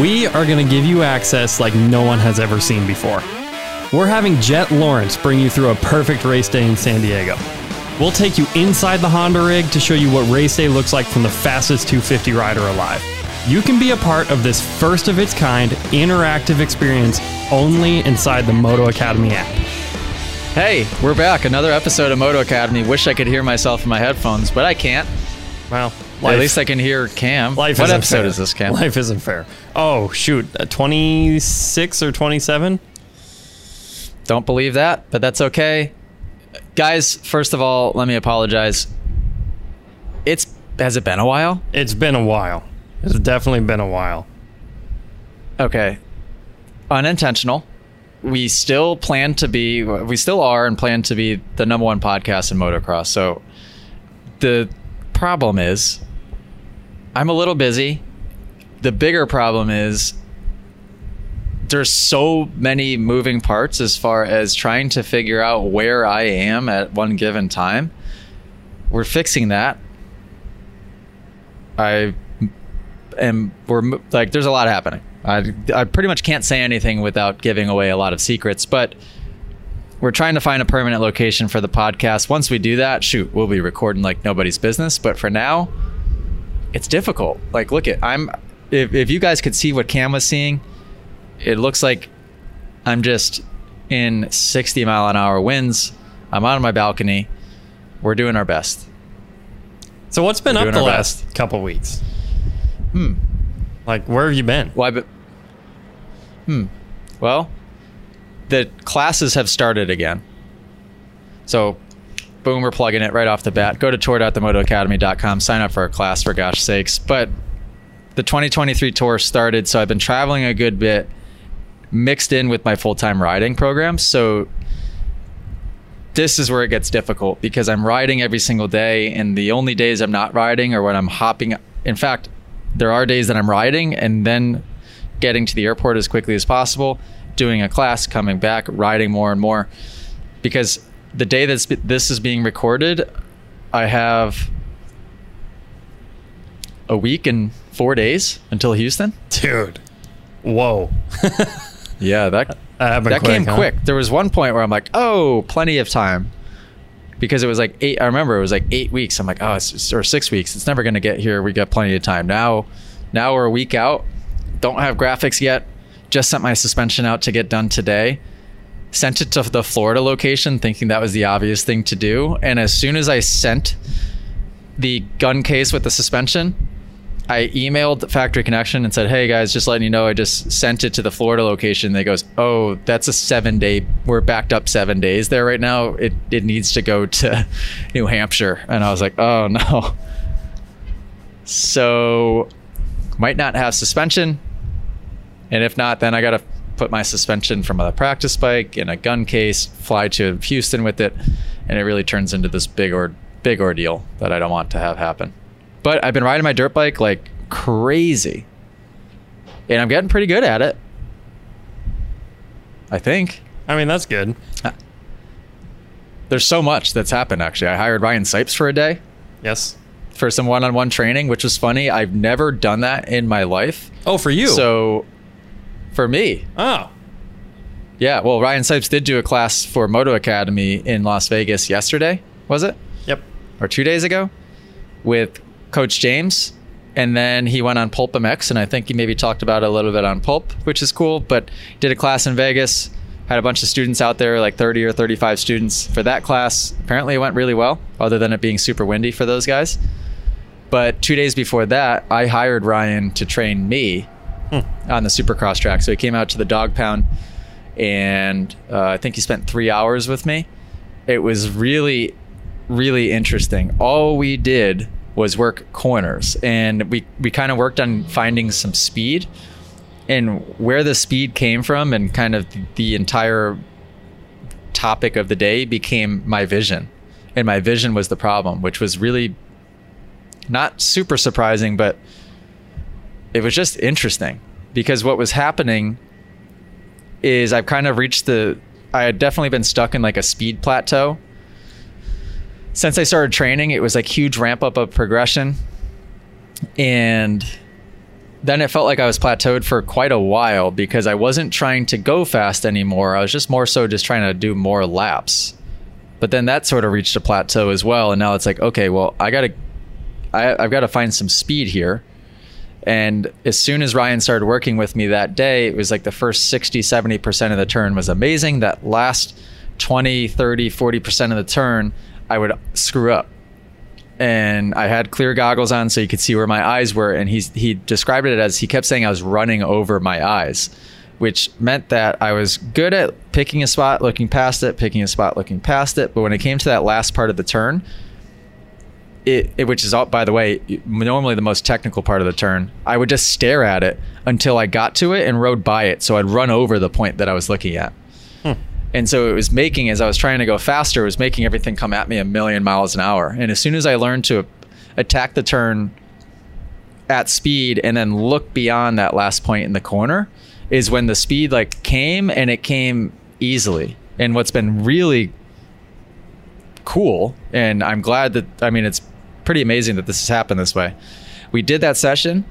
we are going to give you access like no one has ever seen before. We're having Jett Lawrence bring you through a perfect race day in San Diego. We'll take you inside the Honda rig to show you what race day looks like from the fastest 250 rider alive. You can be a part of this first of its kind interactive experience only inside the Moto Academy app. Hey, we're back. Another episode of Moto Academy. Wish I could hear myself in my headphones, but I can't. Well, At least I can hear Cam. life what episode fair. is this, Cam? Life isn't fair. Oh shoot, uh, 26 or 27? Don't believe that, but that's okay. Guys, first of all, let me apologize. It's has it been a while? It's been a while. It's definitely been a while. Okay. Unintentional. We still plan to be we still are and plan to be the number one podcast in motocross. So the problem is I'm a little busy. The bigger problem is there's so many moving parts as far as trying to figure out where I am at one given time. We're fixing that. I am we're like there's a lot happening. I I pretty much can't say anything without giving away a lot of secrets, but we're trying to find a permanent location for the podcast. Once we do that, shoot, we'll be recording like nobody's business, but for now, it's difficult. Like look at I'm if if you guys could see what Cam was seeing, it looks like I'm just in 60 mile an hour winds. I'm out on my balcony. We're doing our best. So what's been We're up the last couple weeks? Hmm. Like where have you been? Why? But hmm. Well, the classes have started again. So, boom, we're plugging it right off the bat. Go to tour.themotoacademy.com, sign up for a class for gosh sakes. But the 2023 tour started, so I've been traveling a good bit, mixed in with my full time riding program. So this is where it gets difficult because I'm riding every single day, and the only days I'm not riding are when I'm hopping. In fact, there are days that I'm riding and then getting to the airport as quickly as possible, doing a class, coming back, riding more and more. Because the day that this is being recorded, I have a week and four days until Houston. Dude. Whoa. Yeah, that That that quick, came huh? quick. There was one point where I'm like, oh, plenty of time. Because it was like eight. I remember it was like eight weeks. I'm like, oh, it's or six weeks. It's never going to get here. We got plenty of time. Now, now we're a week out. Don't have graphics yet. Just sent my suspension out to get done today. Sent it to the Florida location, thinking that was the obvious thing to do. And as soon as I sent the gun case with the suspension, I emailed Factory Connection and said, "Hey guys, just letting you know, I just sent it to the Florida location." They goes, "Oh, that's a seven day. We're backed up seven days there right now. It it needs to go to New Hampshire." And I was like, "Oh no." So, might not have suspension, and if not, then I gotta put my suspension from a practice bike in a gun case, fly to Houston with it, and it really turns into this big or big ordeal that I don't want to have happen. But I've been riding my dirt bike like crazy. And I'm getting pretty good at it. I think. I mean, that's good. Uh, there's so much that's happened actually. I hired Ryan Sipes for a day Yes. for some one-on-one training, which was funny. I've never done that in my life. Oh, for you. So for me, oh. yeah, well Ryan Sipes did do a class for Moto Academy in Las Vegas yesterday, was it? Yep. or two days ago with Coach James. And then he went on Pulp MX, and I think he maybe talked about it a little bit on Pulp, which is cool. But did a class in Vegas, had a bunch of students out there, like 30 or 35 students for that class. Apparently, it went really well, other than it being super windy for those guys. But two days before that, I hired Ryan to train me on the Supercross track. So he came out to the Dog Pound, and uh, I think he spent three hours with me. It was really, really interesting. All we did was work corners, and we we kind of worked on finding some speed and where the speed came from, and kind of the entire topic of the day became my vision, and my vision was the problem, which was really not super surprising, but it was just interesting because what was happening is I've kind of reached the I had definitely been stuck in like a speed plateau. Since I started training, it was like huge ramp up of progression. And then it felt like I was plateaued for quite a while because I wasn't trying to go fast anymore. I was just more so just trying to do more laps. But then that sort of reached a plateau as well, and now it's like, okay, well, I gotta, I, I've got to find some speed here. And as soon as Ryan started working with me that day, it was like the first 60, 70% of the turn was amazing. That last 20, 30, 40% of the turn, I would screw up. And I had clear goggles on so you could see where my eyes were. And he's, he described it as he kept saying I was running over my eyes, which meant that I was good at picking a spot, looking past it, picking a spot, looking past it. But when it came to that last part of the turn, it, it, which is by the way normally the most technical part of the turn i would just stare at it until i got to it and rode by it so i'd run over the point that i was looking at. Hmm. and so it was making as i was trying to go faster it was making everything come at me a million miles an hour. And as soon as i learned to attack the turn at speed and then look beyond that last point in the corner is when the speed like came and it came easily. And what's been really cool and i'm glad that i mean it's pretty amazing that this has happened this way. We did that session.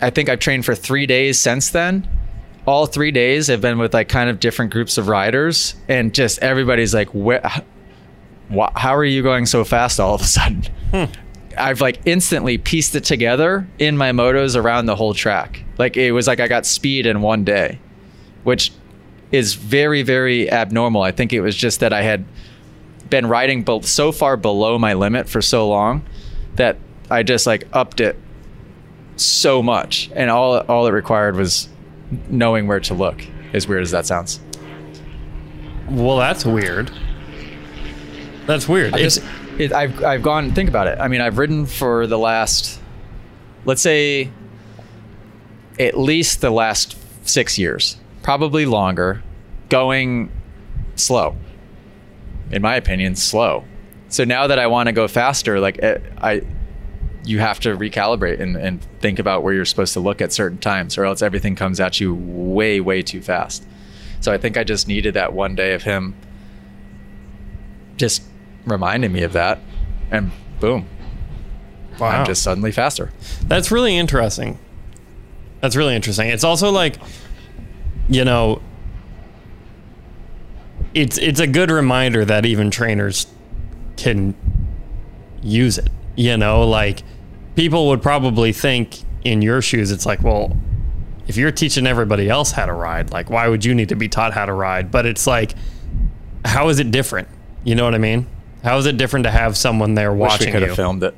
I think I've trained for three days since then. All three days have been with like kind of different groups of riders, and just everybody's like, how are you going so fast all of a sudden?" Hmm. I've like instantly pieced it together in my motos around the whole track. Like it was like I got speed in one day, which is very, very abnormal. I think it was just that I had been riding be- so far below my limit for so long that I just like upped it so much, and all all it required was knowing where to look. As weird as that sounds. Well, that's weird. That's weird. I just, it, I've I've gone. Think about it. I mean, I've ridden for the last, let's say, at least the last six years, probably longer, going slow in my opinion, slow. So now that I want to go faster, like it, eh, I, you have to recalibrate and, and think about where you're supposed to look at certain times, or else everything comes at you way, way too fast. So I think I just needed that one day of him just reminding me of that, and boom, wow. I'm just suddenly faster. That's really interesting. That's really interesting. It's also like, you know, it's it's a good reminder that even trainers can use it. You know, like people would probably think in your shoes, it's like, well, if you're teaching everybody else how to ride, like why would you need to be taught how to ride? But it's like, how is it different? You know what I mean? How is it different to have someone there watching Wish we could you? have filmed it.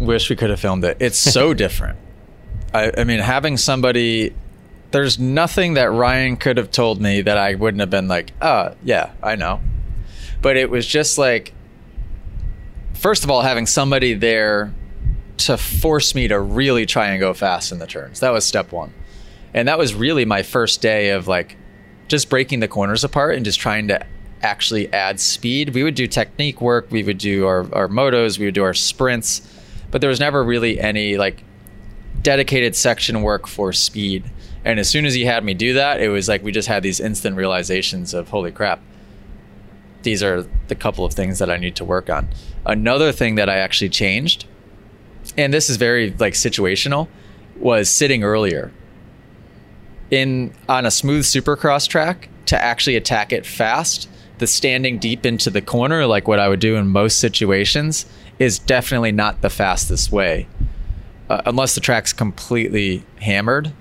Wish we could have filmed it. It's so different. I, I mean, having somebody there's nothing that Ryan could have told me that I wouldn't have been like, oh, yeah, I know. But it was just like, first of all, having somebody there to force me to really try and go fast in the turns. That was step one. And that was really my first day of like just breaking the corners apart and just trying to actually add speed. We would do technique work, we would do our, our motos, we would do our sprints, but there was never really any like dedicated section work for speed. And as soon as he had me do that, it was like we just had these instant realizations of holy crap. These are the couple of things that I need to work on. Another thing that I actually changed, and this is very like situational, was sitting earlier. In on a smooth supercross track to actually attack it fast, the standing deep into the corner, like what I would do in most situations, is definitely not the fastest way. Uh, unless the track's completely hammered,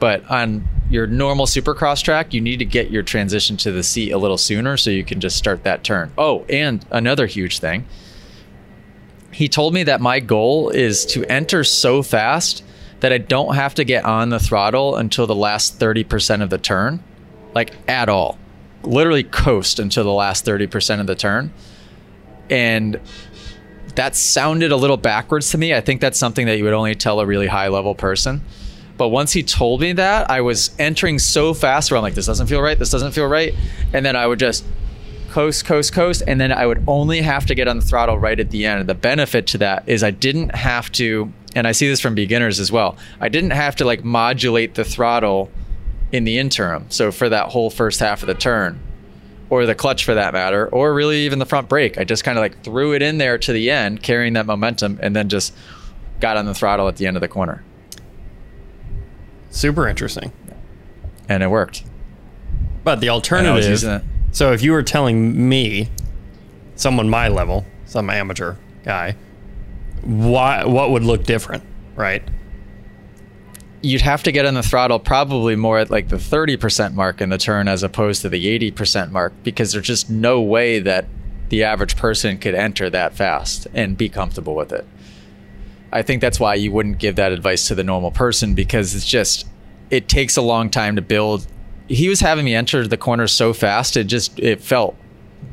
but on your normal supercross track, you need to get your transition to the seat a little sooner so you can just start that turn. Oh, and another huge thing. He told me that my goal is to enter so fast that I don't have to get on the throttle until the last 30% of the turn, like at all. Literally coast until the last 30% of the turn. And that sounded a little backwards to me. I think that's something that you would only tell a really high level person. But once he told me that, I was entering so fast where I'm like, this doesn't feel right. This doesn't feel right. And then I would just coast, coast, coast. And then I would only have to get on the throttle right at the end. And The benefit to that is I didn't have to, and I see this from beginners as well, I didn't have to like modulate the throttle in the interim. So for that whole first half of the turn, or the clutch for that matter, or really even the front brake, I just kind of like threw it in there to the end, carrying that momentum, and then just got on the throttle at the end of the corner Super interesting. and it worked. But the And I was alternative. So if you were telling me, someone my level, some amateur guy, why what would look different, right? You'd have to get in the throttle probably more at like the 30% mark in the turn as opposed to the 80% mark because there's just no way that the average person could enter that fast and be comfortable with it. I think that's why you wouldn't give that advice to the normal person because it's just it takes a long time to build. He was having me enter the corners so fast it just it felt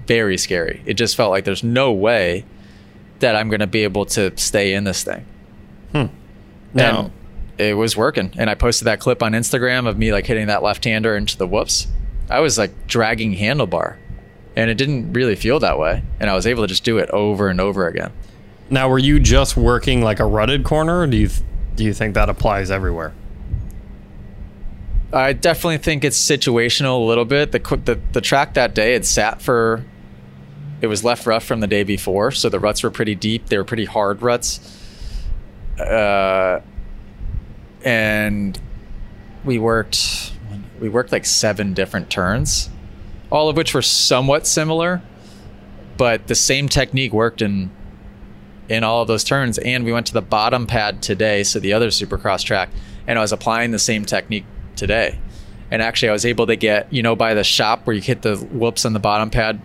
very scary. It just felt like there's no way that I'm going to be able to stay in this thing. Hmm. Now, And it was working. And I posted that clip on Instagram of me like hitting that left hander into the whoops. I was like dragging handlebar and it didn't really feel that way. And I was able to just do it over and over again. Now were you just working like a rutted corner, or do you do you think that applies everywhere? I definitely think it's situational a little bit. The, the the track that day it sat for it was left rough from the day before, so the ruts were pretty deep. They were pretty hard ruts. Uh, and we worked we worked like seven different turns, all of which were somewhat similar, but the same technique worked in in all of those turns. And we went to the bottom pad today, so the other Supercross track, and I was applying the same technique today. And actually, I was able to get you know by the shop where you hit the whoops on the bottom pad,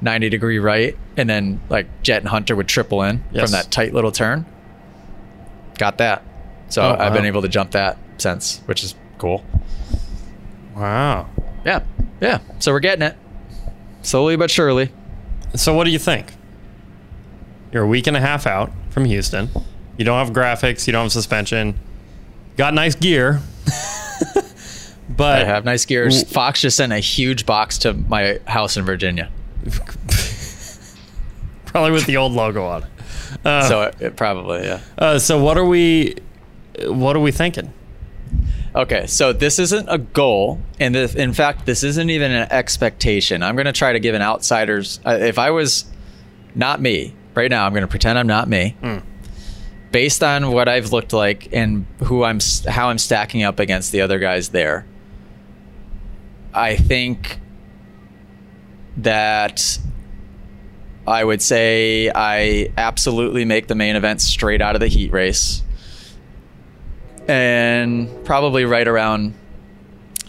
ninety degree right, and then like Jett and Hunter would triple in Yes. from that tight little turn. Got that. So Oh, I've been able to jump that since, which is cool. Wow. Yeah, yeah. So we're getting it slowly but surely. So what do you think? You're a week and a half out from Houston. You don't have graphics. You don't have suspension. Got nice gear. but I have nice gears. Fox just sent a huge box to my house in Virginia, probably with the old logo on it. Uh, so it, it probably yeah. uh, so what are we? What are we thinking? Okay, so this isn't a goal, and this, in fact, this isn't even an expectation. I'm going to try to give an outsider's. Uh, if I was not me right now, I'm going to pretend I'm not me. Hmm. Based on what I've looked like and who I'm, how I'm stacking up against the other guys there, I think that I would say I absolutely make the main event straight out of the heat race and probably right around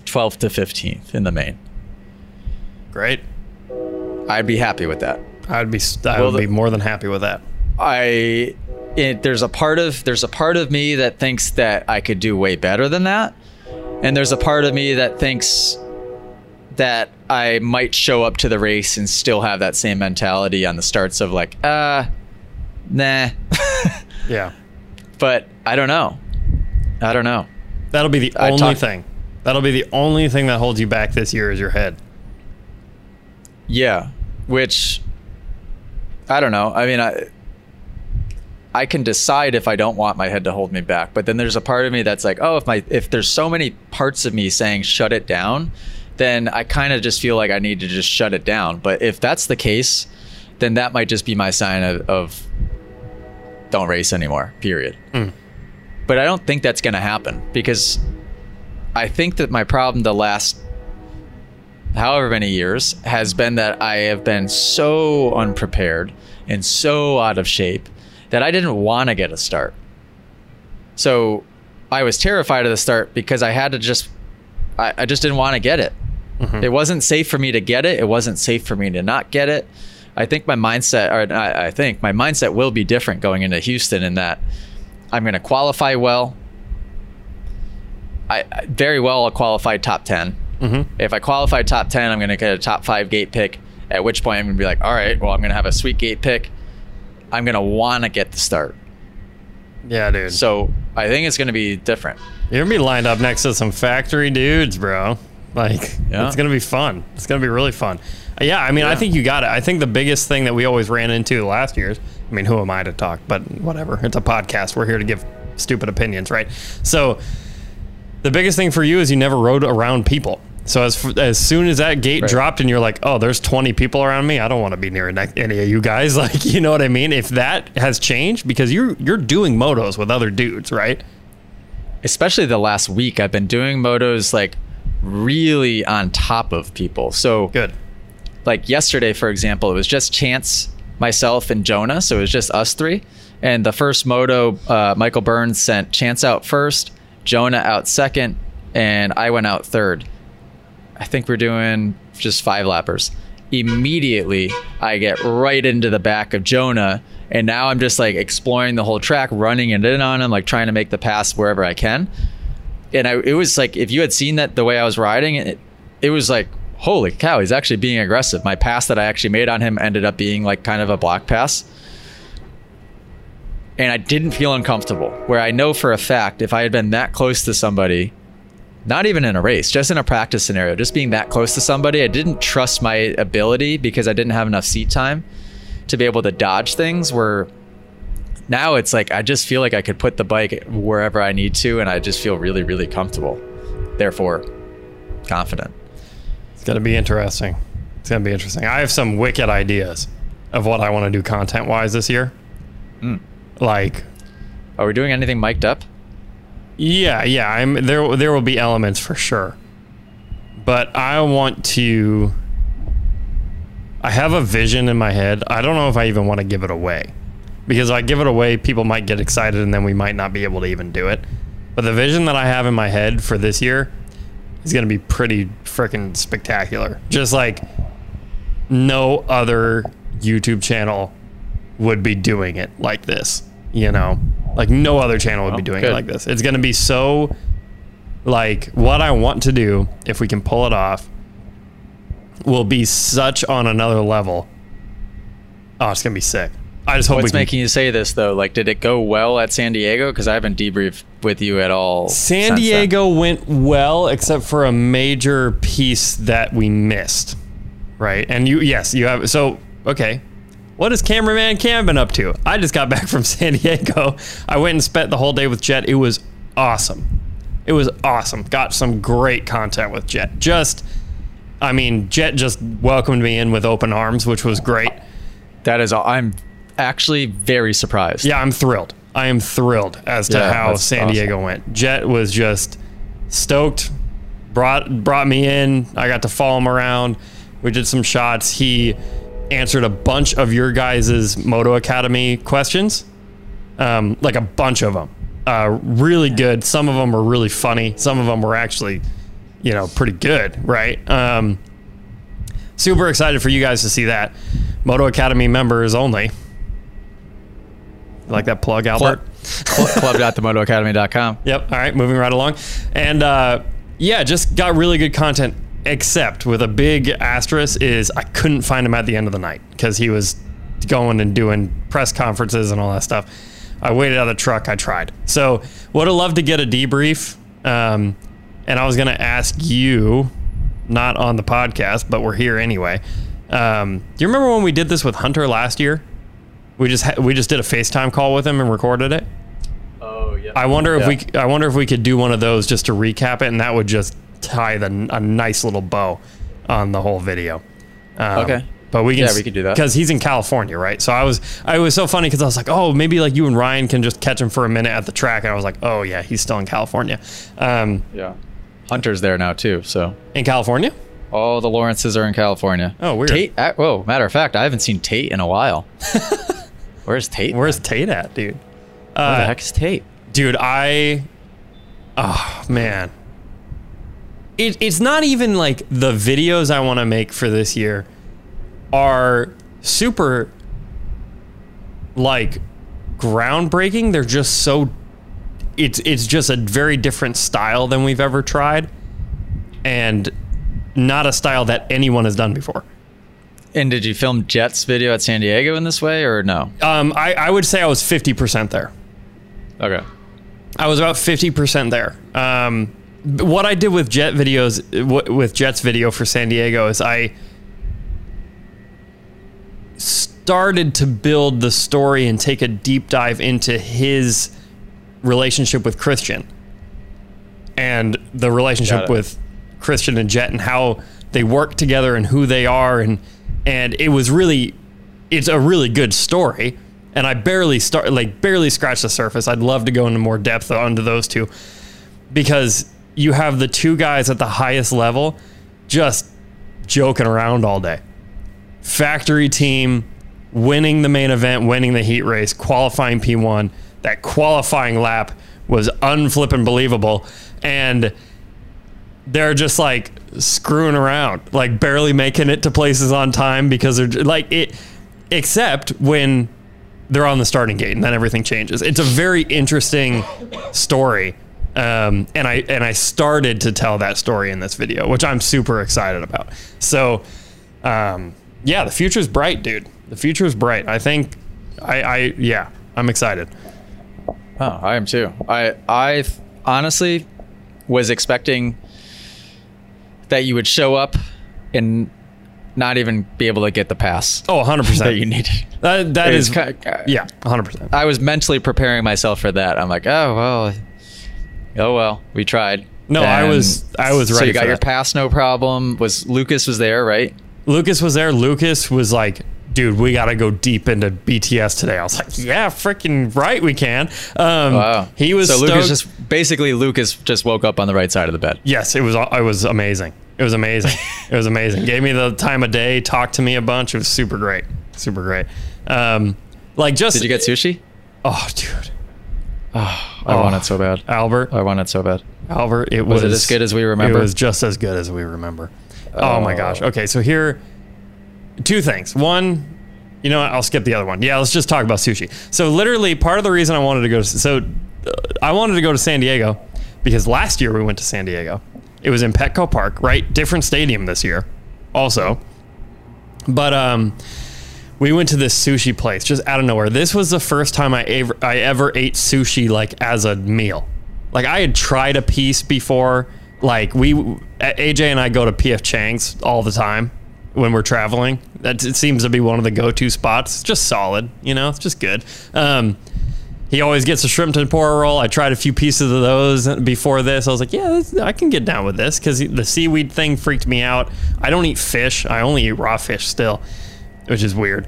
12th to 15th in the main. Great. I'd be happy with that. I'd be. I Well, would the- be more than happy with that. I it, there's a part of there's a part of me that thinks that I could do way better than that, and there's a part of me that thinks that I might show up to the race and still have that same mentality on the starts of like, uh, nah. Yeah. but I don't know. I don't know. That'll be the I only talk- thing. That'll be the only thing that holds you back this year is your head. Yeah, which I don't know. I mean, I I can decide if I don't want my head to hold me back, but then there's a part of me that's like, oh, if my if there's so many parts of me saying shut it down, then I kind of just feel like I need to just shut it down. But if that's the case, then that might just be my sign of, of don't race anymore. Period. Mm. But I don't think that's going to happen because I think that my problem the last however many years has been that I have been so unprepared and so out of shape that I didn't want to get a start. So I was terrified of the start because I had to just, I, I just didn't want to get it. Mm-hmm. It wasn't safe for me to get it. It wasn't safe for me to not get it. I think my mindset, or I, I think my mindset will be different going into Houston in that I'm going to qualify well. I I- very well I'll qualify top 10 if I qualify top 10, I'm going to get a top five gate pick, at which point I'm going to be like, all right, well, I'm going to have a sweet gate pick. I'm going to want to get the start. Yeah, dude. So I think it's going to be different. You're gonna be lined up next to some factory dudes, bro. Like, Yeah. it's gonna be fun. It's gonna be really fun. Uh, Yeah, I mean, I think you got it. I think the biggest thing that we always ran into last year's. I mean, who am I to talk? But whatever. It's a podcast. We're here to give stupid opinions, right? So, the biggest thing for you is you never rode around people. So as as soon as that gate Right. dropped and you're like, oh, there's 20 people around me, I don't want to be near any of you guys. Like, you know what I mean? If that has changed, because you're you're doing motos with other dudes, right? especially the last week, I've been doing motos like really on top of people. So Good. like yesterday, for example, it was just Chance, myself, and Jonah. So it was just us three. And the first moto, uh, Michael Burns sent Chance out first, Jonah out second, and I went out third. I think we're doing just five lappers. Immediately, I get right into the back of Jonah, and now I'm just like exploring the whole track, running it in on him, like trying to make the pass wherever I can. And I, it was like if you had seen that the way I was riding, it, it was like holy cow, he's actually being aggressive. My pass that I actually made on him ended up being like kind of a block pass. And I didn't feel uncomfortable. Where I know for a fact, if I had been that close to somebody, not even in a race, just in a practice scenario, just being that close to somebody, I didn't trust my ability because I didn't have enough seat time to be able to dodge things. Where now it's like I just feel like I could put the bike wherever I need to, and I just feel really, really comfortable. Therefore, confident. It's gonna be interesting. It's gonna be interesting. I have some wicked ideas of what I want to do content wise this year. Hmm. Like, Are we doing anything mic'd up? Yeah, yeah. I'm there. There will be elements for sure, but I want to. I have a vision in my head. I don't know if I even want to give it away, because if I give it away, people might get excited, and then we might not be able to even do it. But the vision that I have in my head for this year is going to be pretty freaking spectacular. Just like no other YouTube channel would be doing it like this, you know? Like no other channel would be Oh, doing it like this. It's going to be so like what I want to do if we can pull it off will be such on another level. Oh, it's going to be sick. I just hope we What's can making you say this though? Like, did it go well at San Diego? Because I haven't debriefed with you at all. San since then. Diego went well, except for a major piece that we missed. Right. And you, yes, you have. So, okay. What has cameraman Cam been up to? I just got back from San Diego. I went and spent the whole day with Jett. It was awesome. It was awesome. Got some great content with Jett. Just, I mean, Jett just welcomed me in with open arms, which was great. That is, all. I'm actually very surprised. Yeah, I'm thrilled. I am thrilled as to Yeah, how San awesome. Diego went. Jett was just stoked. Brought brought me in. I got to follow him around. We did some shots. He answered a bunch of your guys' Moto Academy questions, um, like a bunch of them. Uh, really good. Some of them were really funny. Some of them were actually, you know, pretty good. Right. Um, super excited for you guys to see that. Moto Academy members only. Like that plug, Albert? Club, club.themotoacademy.com. Yep. All right. Moving right along. And uh, yeah, just got really good content, except with a big asterisk is I couldn't find him at the end of the night because he was going and doing press conferences and all that stuff. I waited out of the truck. I tried. So would have loved to get a debrief. Um, and I was going to ask you, not on the podcast, but we're here anyway. Um, do you remember when we did this with Hunter last year? We just ha- we just did a FaceTime call with him and recorded it. Oh yeah. I wonder if Yeah. we c- I wonder if we could do one of those just to recap it, and that would just tie the a nice little bow on the whole video. Um, Okay. But we can Yeah, we can do that. because he's in California, right? So I was I was so funny because I was like, oh, maybe like you and Ryan can just catch him for a minute at the track, and I was like, oh yeah, he's still in California. Um, yeah. Hunter's there now too. So in California? all the Lawrences are in California. Oh, weird. Tate. uh, whoa. Matter of fact, I haven't seen Tate in a while. Where's Tate? Where's Tate at, dude? Where the Uh, heck is Tate? dude i oh man it, it's not even like the videos i want to make for this year are super like groundbreaking they're just so it's it's just a very different style than we've ever tried and not a style that anyone has done before And did you film Jett's video at San Diego in this way or no? um, I, I would say i was 50% there Okay. I was about fifty percent there. Um, what I did with Jett videos, with Jett's video for San Diego, is I started to build the story and take a deep dive into his relationship with Christian and the relationship with Christian and Jett and how they work together and who they are and and it was really it's a really good story and I barely start like barely scratched the surface. I'd love to go into more depth onto those two. because you have the two guys at the highest level just joking around all day. Factory team winning the main event, winning the heat race, qualifying P1. That qualifying lap was unflippin' believable. And they're just like screwing around, like barely making it to places on time because they're like it, except when they're on the starting gate and then everything changes. It's a very interesting story. Um, and I and I started to tell that story in this video, which I'm super excited about. So, um, yeah, the future's bright, dude. The future's bright. I think, I, I yeah, I'm excited. Oh, I am too. I I honestly was expecting that you would show up and not even be able to get the pass Oh, 100 that percent. you needed. That that is ki- yeah, 100 percent. I was mentally preparing myself for that. I'm like, oh well, oh well, we tried. No, I was- I was right. So you got your pass, no problem. Was Lucas was there, right? Lucas was there. Lucas was like, dude, we got to go deep into BTS today. I was like, yeah, freaking right, we can. Um, Wow. He was so stoked. Lucas just basically Lucas just woke up on the right side of the bed. yes, it was. It was amazing. It was amazing. it was amazing. Gave me the time of day. Talked to me a bunch. It was super great. Super great. Um, like just. Did you get sushi? Oh, dude. I Oh. want it so bad. Albert. I want it so bad. Albert, it Was was, it as good as we remember? It was just as good as we remember. Oh, my Oh. gosh. Okay, so here, two things. One, you know what? I'll skip the other one. Yeah, let's just talk about sushi. So literally, part of the reason I wanted to go to so uh, I wanted to go to San Diego because last year we went to San Diego. It was in Petco Park, right? Different stadium this year, also. But um, we went to this sushi place just out of nowhere. This was the first time I ever I ever ate sushi like as a meal. Like I had tried a piece before. Like we AJ and I go to PF Chang's all the time when we're traveling. That it seems to be one of the go-to spots. It's just solid, you know. It's just good. Um, he always gets a shrimp tempura roll. I tried a few pieces of those before this. I was like, yeah, I can get down with this because the seaweed thing freaked me out. I don't eat fish. I only eat raw fish still, which is weird.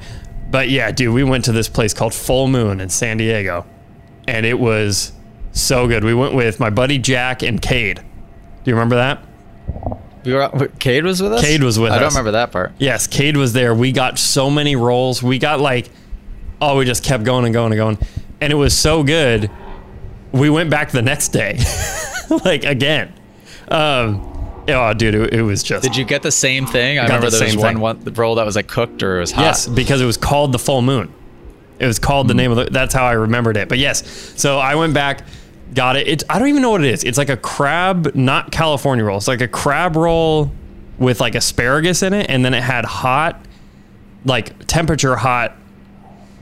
But yeah, dude, we went to this place called Full Moon in San Diego, and it was so good. We went with my buddy Jack and Cade. Do you remember that? We were Cade was with us. Cade was with us. I don't remember that part. Yes, Cade was there. We got so many rolls. We got like, oh, we just kept going and going and going. And it was so good. We went back the next day, like again. Um, oh, dude, it, it was just. Did you get the same thing? I remember the there was same one, thing. one roll that was like cooked or it was hot. Yes, because it was called the full moon. It was called the mm-hmm. name of the. That's how I remembered it. But yes, so I went back, got it. It's I don't even know what it is. It's like a crab, not California roll. It's like a crab roll with like asparagus in it, and then it had hot, like temperature hot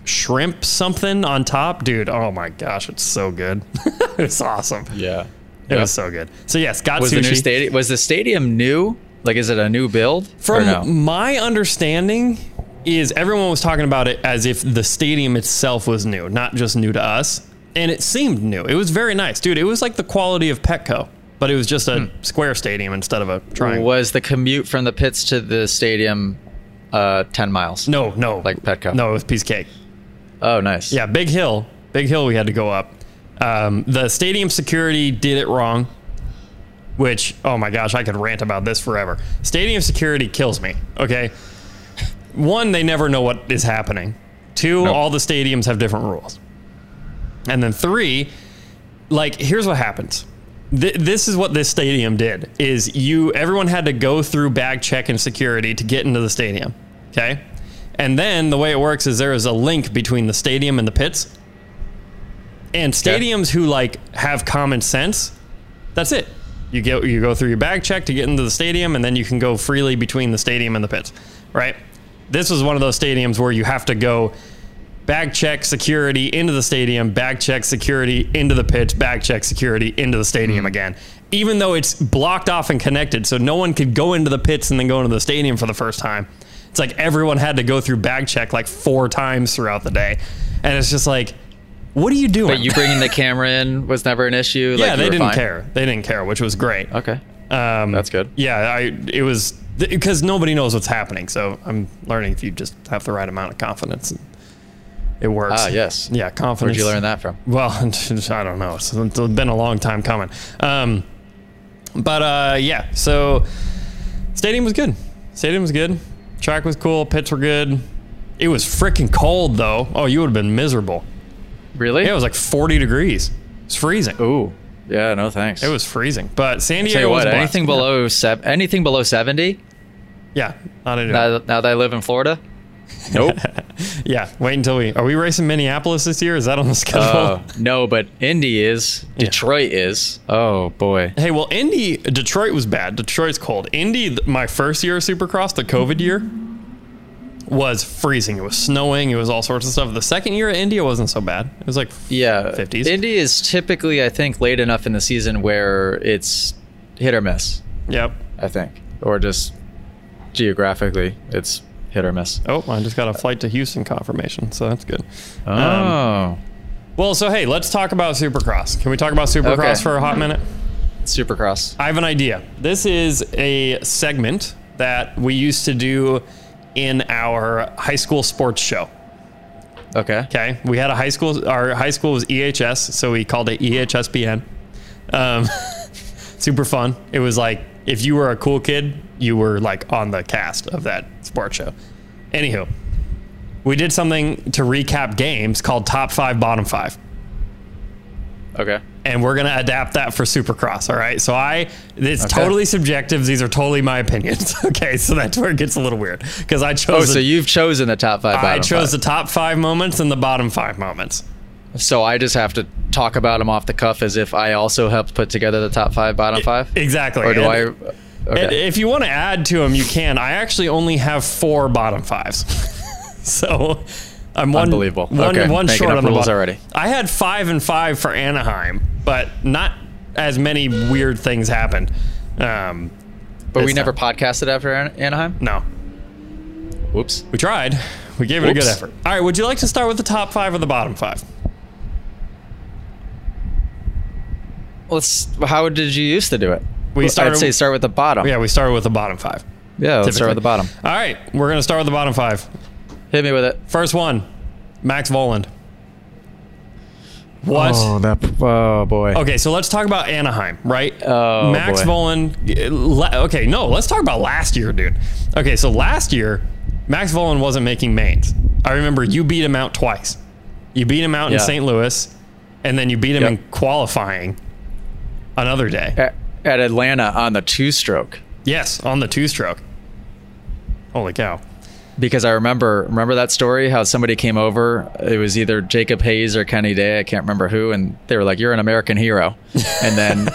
shrimp something on top. Dude, oh my gosh, it's so good. it's awesome. Yeah. It was so good. So yes, got Was sushi. the stadium? Was the stadium new? Like, is it a new build? From no? my understanding, is everyone was talking about it as if the stadium itself was new, not just new to us. And it seemed new. It was very nice, dude. It was like the quality of Petco, but it was just a square stadium instead of a triangle. Was the commute from the pits to the stadium uh, ten miles? No, no, Like Petco? No, it was piece of cake. Oh, nice. Yeah, big hill, big hill. We had to go up. Um, the stadium security did it wrong, which oh my gosh, I could rant about this forever. Stadium security kills me. Okay, one, they never know what is happening. Two, Nope. all the stadiums have different rules, and then three, like here's what happens. Th- this is what this stadium did: is you everyone had to go through bag check and security to get into the stadium. Okay. And then the way it works is there is a link between the stadium and the pits. And stadiums who like have common sense, that's it. You get you go through your bag check to get into the stadium, and then you can go freely between the stadium and the pits, right? This was one of those stadiums where you have to go bag check security into the stadium, bag check security into the pits, bag check security into the stadium hmm. again. Even though it's blocked off and connected, so no one could go into the pits and then go into the stadium for the first time. It's like everyone had to go through bag check like four times throughout the day, and it's just like, what are you doing? But you bringing the camera in was never an issue. yeah, like, they didn't fine? care. They didn't care, which was great. Okay. Um, That's good. Yeah, I it was because nobody knows what's happening. So I'm learning if you just have the right amount of confidence. And it works. Ah, yes. Yeah, confidence. Where'd you learn that from? Well, I don't know. It's, it's been a long time coming. Um, but uh, yeah, so stadium was good. Stadium was good. Track was cool. Pits were good. It was freaking cold though. Oh, you would have been miserable. Really? Yeah, it was like 40 degrees. It's freezing. Ooh. Yeah, no thanks. It was freezing. But San Diego was what, blessed. anything below anything below 70, Yeah, not now, now that I live in Florida? Nope. Yeah, wait until we are we racing Minneapolis this year? Is that on the uh, schedule? Oh, no, but Indy is. Detroit is. Oh, boy. Hey, well, Indy, Detroit was bad. Detroit's cold. Indy, my first year of Supercross, the COVID year, was freezing. It was snowing. It was all sorts of stuff. The second year at Indy, it wasn't so bad. It was like Yeah. 50s. Indy is typically, I think, late enough in the season where it's hit or miss, yep. I think. Or just geographically, it's hit or miss. Oh, I just got a flight to Houston confirmation, so that's good. Oh. Um, Well, so hey, let's talk about Supercross. Can we talk about Supercross Okay. for a hot minute? Supercross. I have an idea. This is a segment that we used to do in our high school sports show. Okay. Okay, we had a high school. Our high school was EHS, so we called it EHSBN. Um, super fun. It was like if you were a cool kid, you were like on the cast of that sports show. Anywho, we did something to recap games called Top Five, Bottom Five Okay. And we're gonna adapt that for Supercross. All right. So I, it's Okay. totally subjective. These are totally my opinions. okay. So that's where it gets a little weird because I Oh, chose. so the, you've chosen the top five. I chose five. the top five moments and the bottom five moments. So I just have to talk about them off the cuff as if I also helped put together the top five, bottom five? Exactly. Or do I? Okay. and if you want to add to them, you can. I actually only have four bottom fives. so I'm one, Unbelievable. One, Okay, one making short on the rules bottom. already. I had five and five for Anaheim, but not as many weird things happened. Um, but we never time. podcasted after An- Anaheim. No, Whoops. We tried. We gave it a good effort. All right, would you like to start with the top five or the bottom five? Let's. How did you used to do it? We started- I'd say start with the bottom. Yeah, we started with the bottom five. Yeah. Let's start with the bottom. All right, we're going to start with the bottom five. Hit me with it. First one, Max Vohland. What? Oh, that. Oh boy. Okay, so let's talk about Anaheim, right? Oh, Max boy. Vohland. uh, Okay, no, let's talk about last year, dude. Okay, so last year, Max Vohland wasn't making mains. I remember you beat him out twice. You beat him out in St. Louis, and then you beat him Yep. in qualifying another day. At, at Atlanta on the two-stroke. Yes, on the two stroke. Holy cow. Because I remember remember that story how somebody came over. It was either Jacob Hayes or Kenny Day. I can't remember who, and they were like, "You're an American hero," and then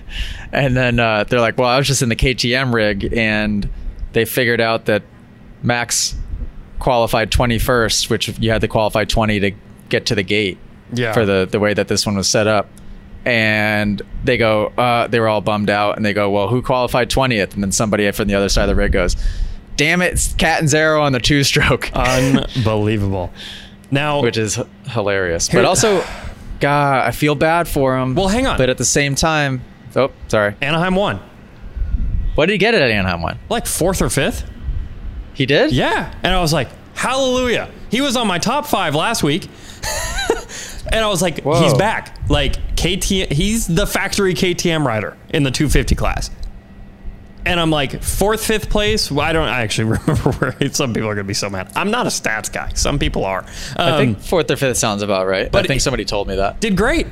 and then uh, they're like, "Well, I was just in the KTM rig, and they figured out that Max qualified 21st, which you had to qualify 20 to get to the gate Yeah. for the the way that this one was set up." And they go, uh, they were all bummed out, and they go, "Well, who qualified 20th?" And then somebody from the other side of the rig goes, "Damn it, it's Cat and Zero on the two-stroke." Unbelievable. Now, which is hilarious. Here- But also, God, I feel bad for him. Well, hang on. But at the same time, oh, sorry. Anaheim one. What did he get at Anaheim one? Like fourth or fifth? He did. Yeah. And I was like, hallelujah. He was on my top five last week. and I was like, Whoa. he's back. Like KTM, he's the factory KTM rider in the 250 class. And I'm like, fourth, fifth place. Well, I don't I actually remember where. Some people are going to be so mad. I'm not a stats guy. Some people are. Um, I think fourth or fifth sounds about right. but I think somebody told me that. did great.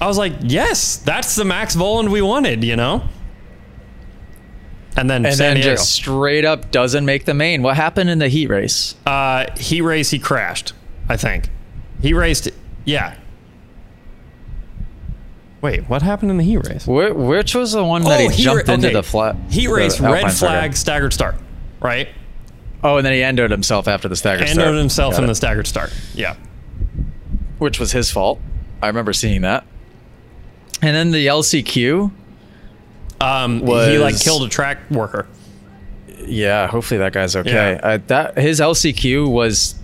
I was like, yes, that's the Max Vohland we wanted, you know? And then And San then Diego. just straight up doesn't make the main. What happened in the heat race? Uh, he raced, he crashed, I think. He raced, yeah. Wait, what happened in the heat race? Wh- which was the one that he ra- jumped into okay. the flat? Heat the race, Alpine red circuit? flag, staggered start, right? Oh, and then he endoed himself after the stagger start. Endoed himself Got in it. the staggered start. Yeah. which was his fault. I remember seeing that. And then the LCQ. Um, he like killed a track worker. Yeah, hopefully that guy's okay. Yeah. Uh, that his LCQ was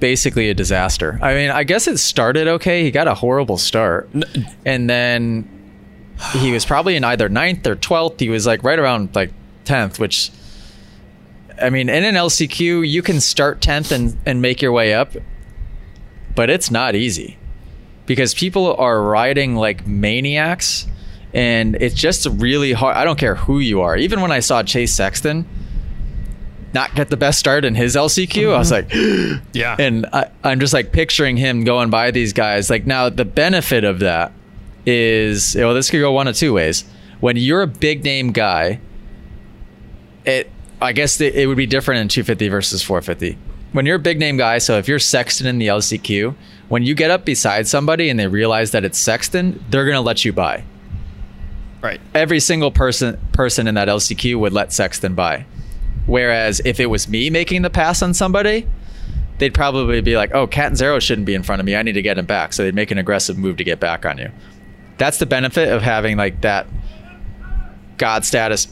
basically a disaster. I mean, I guess it started okay. He got a horrible start, and then he was probably in either ninth or twelfth. He was like right around like tenth, which I mean, in an LCQ, you can start tenth and and make your way up. but it's not easy because people are riding like maniacs and it's just really hard. I don't care who you are. Even when I saw Chase Sexton not get the best start in his LCQ, I was mm-hmm. like, Yeah. and I, I'm just like picturing him going by these guys. Like now, the benefit of that is, well, this could go one of two ways. When you're a big name guy, it, I guess it, it would be different in 250 versus 450. When you're a big name guy, so if you're Sexton in the LCQ, when you get up beside somebody and they realize that it's Sexton, they're gonna let you by. right. Every single person person in that LCQ would let Sexton by. Whereas if it was me making the pass on somebody, they'd probably be like, "Oh, Cat and Zero shouldn't be in front of me. I need to get him back." So they'd make an aggressive move to get back on you. That's the benefit of having like that god status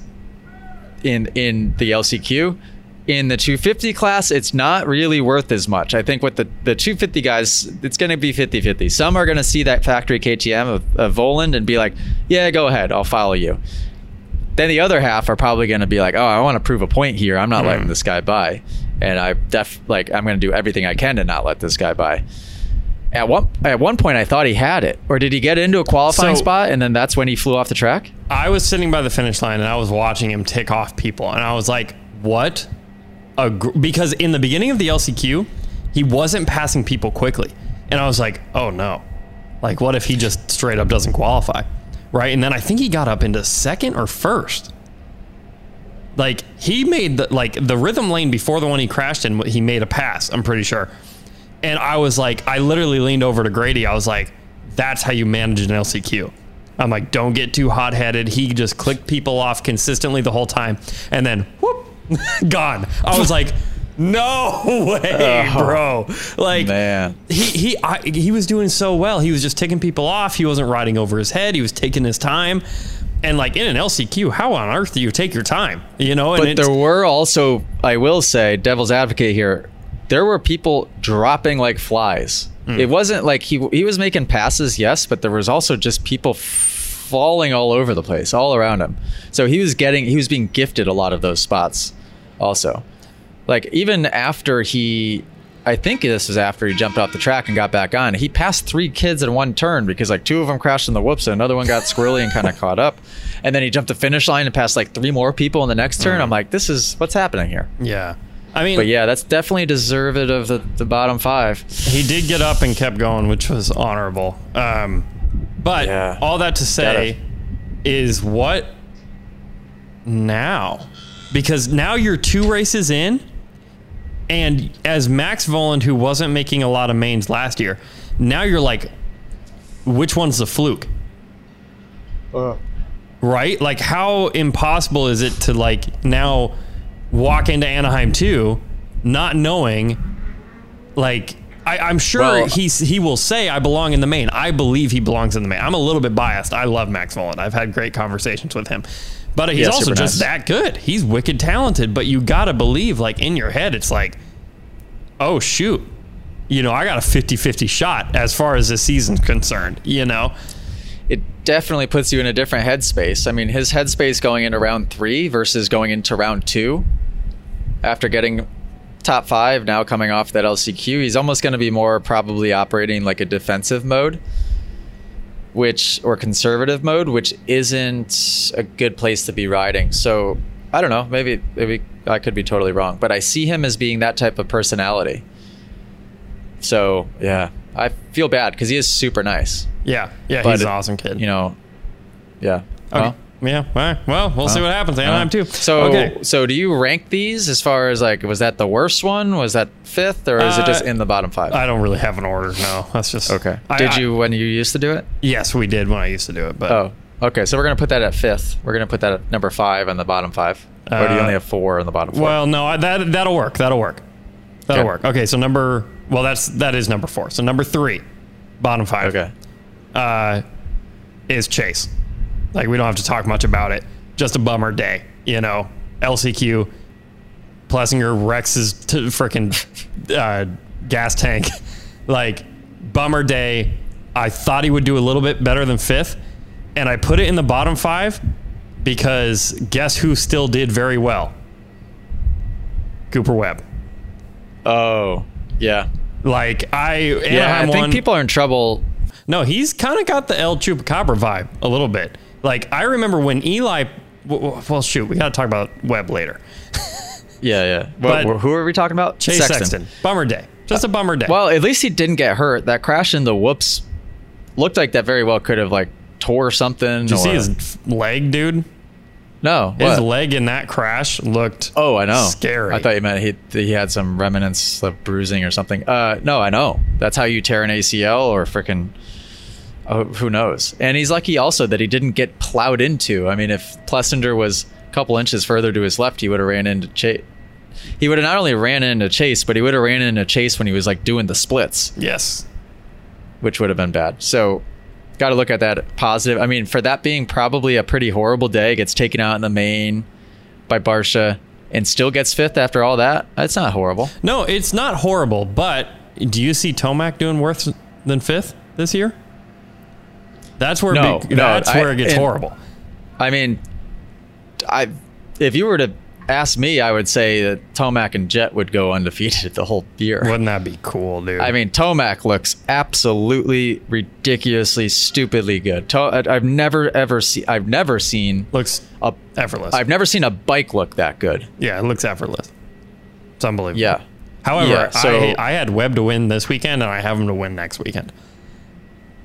in in the LCQ. In the 250 class, it's not really worth as much. I think with the, the 250 guys, it's going to be 50 50. Some are going to see that factory KTM of, of Vohland and be like, yeah, go ahead, I'll follow you. Then the other half are probably going to be like, oh, I want to prove a point here. I'm not Mm. letting this guy by. And I def like I'm going to do everything I can to not let this guy by. At one at one point, I thought he had it, or did he get into a qualifying So- spot and then that's when he flew off the track? I was sitting by the finish line and I was watching him tick off people, and I was like, "What?" A gr- because in the beginning of the LCQ, he wasn't passing people quickly, and I was like, "Oh no!" Like, what if he just straight up doesn't qualify, right? And then I think he got up into second or first. Like he made the like the rhythm lane before the one he crashed in. He made a pass. I'm pretty sure. And I was like, I literally leaned over to Grady. I was like, that's how you manage an LCQ. I'm like, don't get too hot headed. He just clicked people off consistently the whole time. And then, whoop, gone. I was like, no way, bro. Like, Man. he he I, he was doing so well. He was just taking people off. He wasn't riding over his head. He was taking his time. And like in an LCQ, how on earth do you take your time? You know, and But there were also, I will say, devil's advocate here. There were people dropping like flies. Hmm. It wasn't like he he was making passes, yes, but there was also just people falling all over the place, all around him. So he was getting, he was being gifted a lot of those spots, also. Like even after he, I think this was after he jumped off the track and got back on. He passed three kids in one turn because like two of them crashed in the whoops and another one got squirrely and kind of caught up. And then he jumped the finish line and passed like three more people in the next turn. I'm like, this is what's happening here. yeah. I mean, But yeah, that's definitely deserved of the, the bottom five. He did get up and kept going, which was honorable. Um, but Yeah. all that to say is what now? Because now you're two races in, and as Max Vohland, who wasn't making a lot of mains last year, now you're like, which one's the fluke? Uh. right? Like, how impossible is it to like now walk into Anaheim 2 not knowing, like, I, I'm sure Well- he's he will say I belong in the main. I believe he belongs in the main. I'm a little bit biased. I love Max Vohland. I've had great conversations with him, but he's Yeah, also just nice. that good. He's wicked talented. But you gotta believe, like in your head, it's like, oh shoot, you know, I got a 50-50 shot as far as the season's concerned. You know, It definitely puts you in a different headspace. I mean, his headspace going into round three versus going into round two after getting top five, now coming off that LCQ, he's almost going to be more probably operating like a defensive mode, which, or conservative mode, which isn't a good place to be riding. So I don't know. Maybe, maybe I could be totally wrong, but I see him as being that type of personality. So yeah, I feel bad because he is super nice. yeah, yeah, But he's an awesome kid. You know, yeah. Okay. Well, yeah. All right. Well, we'll see what happens. I'm too. So, okay. so do you rank these as far as like was that the worst one? Was that fifth, or is it just Uh, in the bottom five? I don't really have an order. No, that's just okay. I- Did I- you when you used to do it? Yes, we did when I used to do it. But Oh, okay. So we're gonna put that at fifth. We're gonna put that at number five on the bottom five. or do you Uh, only have four on the bottom four? well, no, I- that that'll work. That'll work. That'll Okay. work. Okay. So number well, that's that is number four. So number three, bottom five. okay. uh, is Chase. Like we don't have to talk much about it. Just a bummer day, you know. LCQ, Plessinger Rex's t- freaking uh, gas tank. like bummer day. I thought he would do a little bit better than fifth, and I put it in the bottom five because guess who still did very well? Cooper Webb. Oh, yeah. Like I, Yeah, I think won. people are in trouble. No, he's kind of got the El Chupacabra vibe a little bit. Like I remember when Eli. Well, shoot, we got to talk about Webb later. Yeah, yeah. But- What, who are we talking about? Chase Sexton. Bummer day. Just a bummer day. Well, at least he didn't get hurt. That crash in the whoops looked like that very well could have like tore something. Did you see his leg, dude? no? His leg in that crash looked. Oh, I know. Scary. I thought you meant he he had some remnants of bruising or something. Uh, no, I know. That's how you tear an ACL or freaking. Oh, who knows? And he's lucky also that he didn't get plowed into. I mean, if Plessinger was a couple inches further to his left, he would have ran into Chase. He would have not only ran into Chase, but he would have ran into Chase when he was like doing the splits, Yes. which would have been bad. So, got to look at that positive. I mean, for that being probably a pretty horrible day, gets taken out in the main by Barcia and still gets fifth after all that. That's not horrible. No, it's not horrible, but do you see Tomac doing worse than fifth this year? That's where No, big, no, that's I- where it gets and- horrible. I mean, I if you were to ask me, I would say that Tomac and Jett would go undefeated the whole year. Wouldn't that be cool, dude? I mean, Tomac looks absolutely ridiculously, stupidly good. To- I- I've never ever seen. I've never seen looks a. effortless. I've never seen a bike look that good. yeah, it looks effortless. It's unbelievable. Yeah. However, Yeah, so- I, I had Webb to win this weekend, and I have him to win next weekend.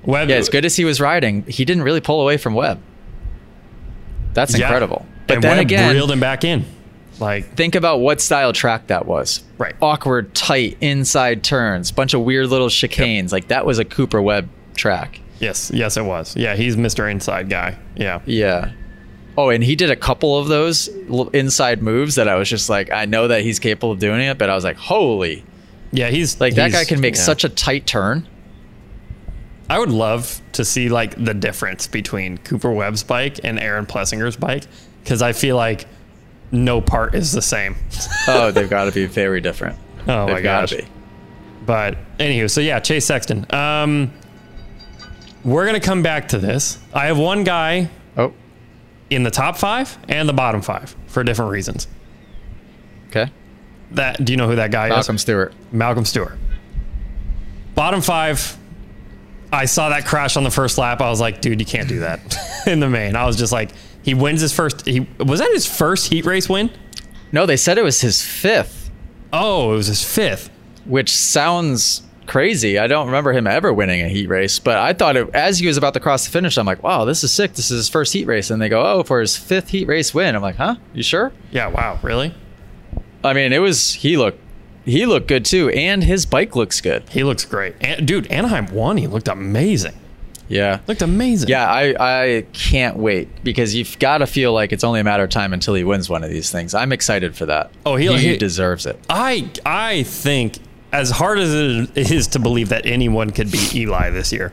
Webb, Yeah, as good as he was riding, he didn't really pull away from Webb. That's Yeah. incredible. But and then Webb again, reeled him back in. Like, think about what style track that was. Right. Awkward, tight, inside turns, bunch of weird little chicanes. Like that was a Cooper Webb track. yes, yes, it was. Yeah, he's Mr. Inside guy. Yeah. Yeah. Oh, and he did a couple of those inside moves that I was just like, I know that he's capable of doing it, but I was like, holy, Yeah, he's like that he's- guy can make yeah. such a tight turn. I would love to see like the difference between Cooper Webb's bike and Aaron Plessinger's bike because I feel like no part is the same. Oh, they've got to be very different. Oh They've my gosh. be. But anywho, so yeah, Chase Sexton. Um, we're gonna come back to this. I have one guy Oh, in the top five and the bottom five for different reasons. okay. That do you know who that guy Malcolm is? Malcolm Stewart. Malcolm Stewart. Bottom five. I saw that crash on the first lap. I was like, dude, you can't do that in the main. I was just like, he wins his first. He was that his first heat race win. No, they said it was his fifth, Oh, it was his fifth. which sounds crazy. I don't remember him ever winning a heat race, but I thought it, as he was about to cross the finish, I'm like, wow, this is sick. This is his first heat race. And they go, oh, for his fifth heat race win. I'm like, huh? You sure? Yeah. Wow. Really? I mean, it was, he looked, he looked good too. And his bike looks good. He looks great. Dude, Anaheim one. He looked amazing. Yeah. Looked amazing. Yeah, I, I can't wait because you've got to feel like it's only a matter of time until he wins one of these things. I'm excited for that. Oh, he'll- he he- deserves it. I I think as hard as it is to believe that anyone could beat Eli this year,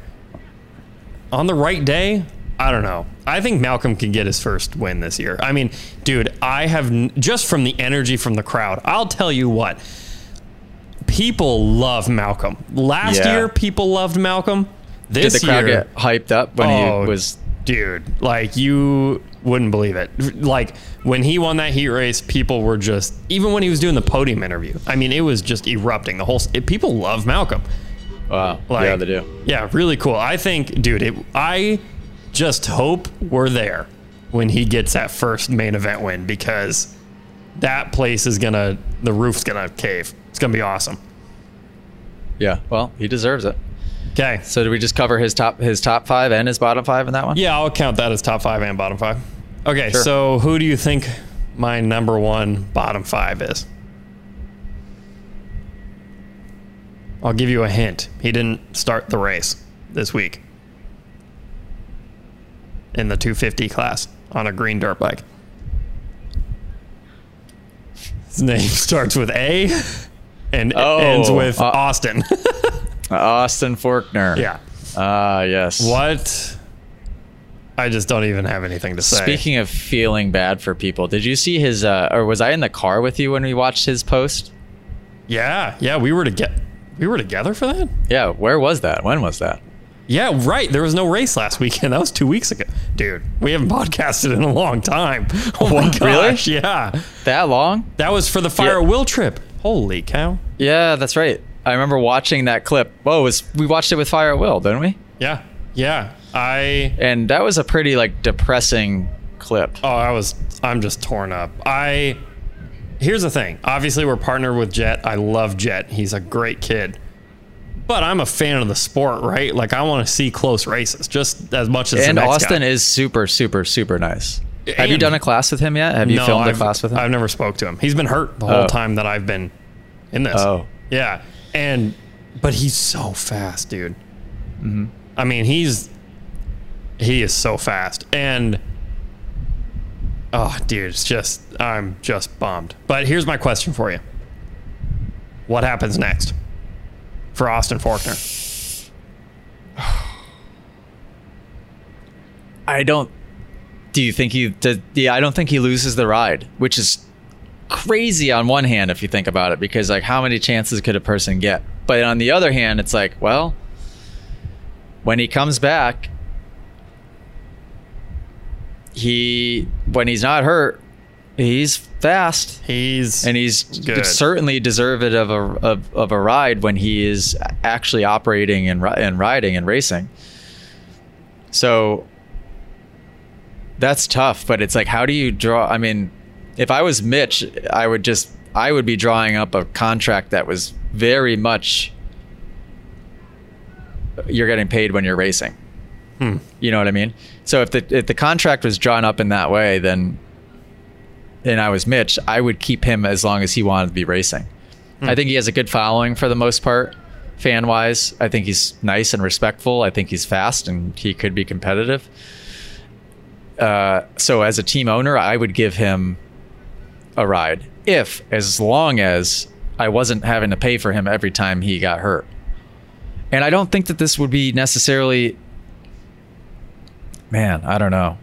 on the right day, I don't know. I think Malcolm can get his first win this year. I mean, dude, I have just from the energy from the crowd. I'll tell you what. People love Malcolm. Last Yeah. year, people loved Malcolm. Did the crowd year, get hyped up when Oh, he was? dude like you wouldn't believe it like when he won that heat race people were just even when he was doing the podium interview i mean it was just erupting the whole it, people love malcolm Wow. like, yeah, they do. yeah really cool i think dude it, i just hope we're there when he gets that first main event win because that place is gonna the roof's gonna cave it's gonna be awesome Yeah. Well, he deserves it. okay So did we just cover his top his top five and his bottom five in that one? Yeah, I'll count that as top five and bottom five. Okay, Sure. so who do you think my number one bottom five is? I'll give you a hint. He didn't start the race this week in the 250 class on a green dirt bike. His name starts with A and Oh, ends with uh, Austin. Austin Forkner. yeah. Ah, yes. What? I just don't even have anything to say. Speaking of feeling bad for people, did you see his? Uh, or was I in the car with you when we watched his post? Yeah, yeah, we were to get we were together for that. Yeah. Where was that? When was that? Yeah, right. There was no race last weekend. That was two weeks ago, dude. We haven't podcasted in a long time. Oh my What, really? gosh, yeah. That long? That was for the Fire Yeah. Will trip. Holy cow! Yeah, that's right. I remember watching that clip. Whoa, was we watched it with Fire at Will, didn't we? Yeah. Yeah. I And that was a pretty like depressing clip. Oh, I was. I'm just torn up. I. Here's the thing. Obviously, we're partnered with Jett. I love Jett. He's a great kid. But I'm a fan of the sport, right? Like I want to see close races just as much as. And Austin guy. is super, super, super nice. Have you done a class with him yet? Have you no, filmed I've, a class with him? I've never spoke to him. He's been hurt the whole Oh. time that I've been in this. Oh. yeah, and but he's so fast, dude. Mm-hmm. I mean, he's he is so fast, and oh, dude, it's just I'm just bummed. But here's my question for you: What happens next for Austin Forkner? I don't. Do you think he? Does, yeah, I don't think he loses the ride, which is crazy on one hand if you think about it, because like how many chances could a person get? But on the other hand, it's like, well, when he comes back, he when he's not hurt, he's fast. He's and he's Good. certainly deserved of a of, of a ride when he is actually operating and and riding and racing. So that's tough, but it's like how do you draw I mean, if I was Mitch, I would just I would be drawing up a contract that was very much you're getting paid when you're racing. Hmm. You know what I mean? So if the if the contract was drawn up in that way, then and I was Mitch, I would keep him as long as he wanted to be racing. I think he has a good following for the most part, fan wise. I think he's nice and respectful. I think he's fast and he could be competitive. Uh, so as a team owner, I would give him a ride if, as long as I wasn't having to pay for him every time he got hurt. And I don't think that this would be necessarily. Man, I don't know.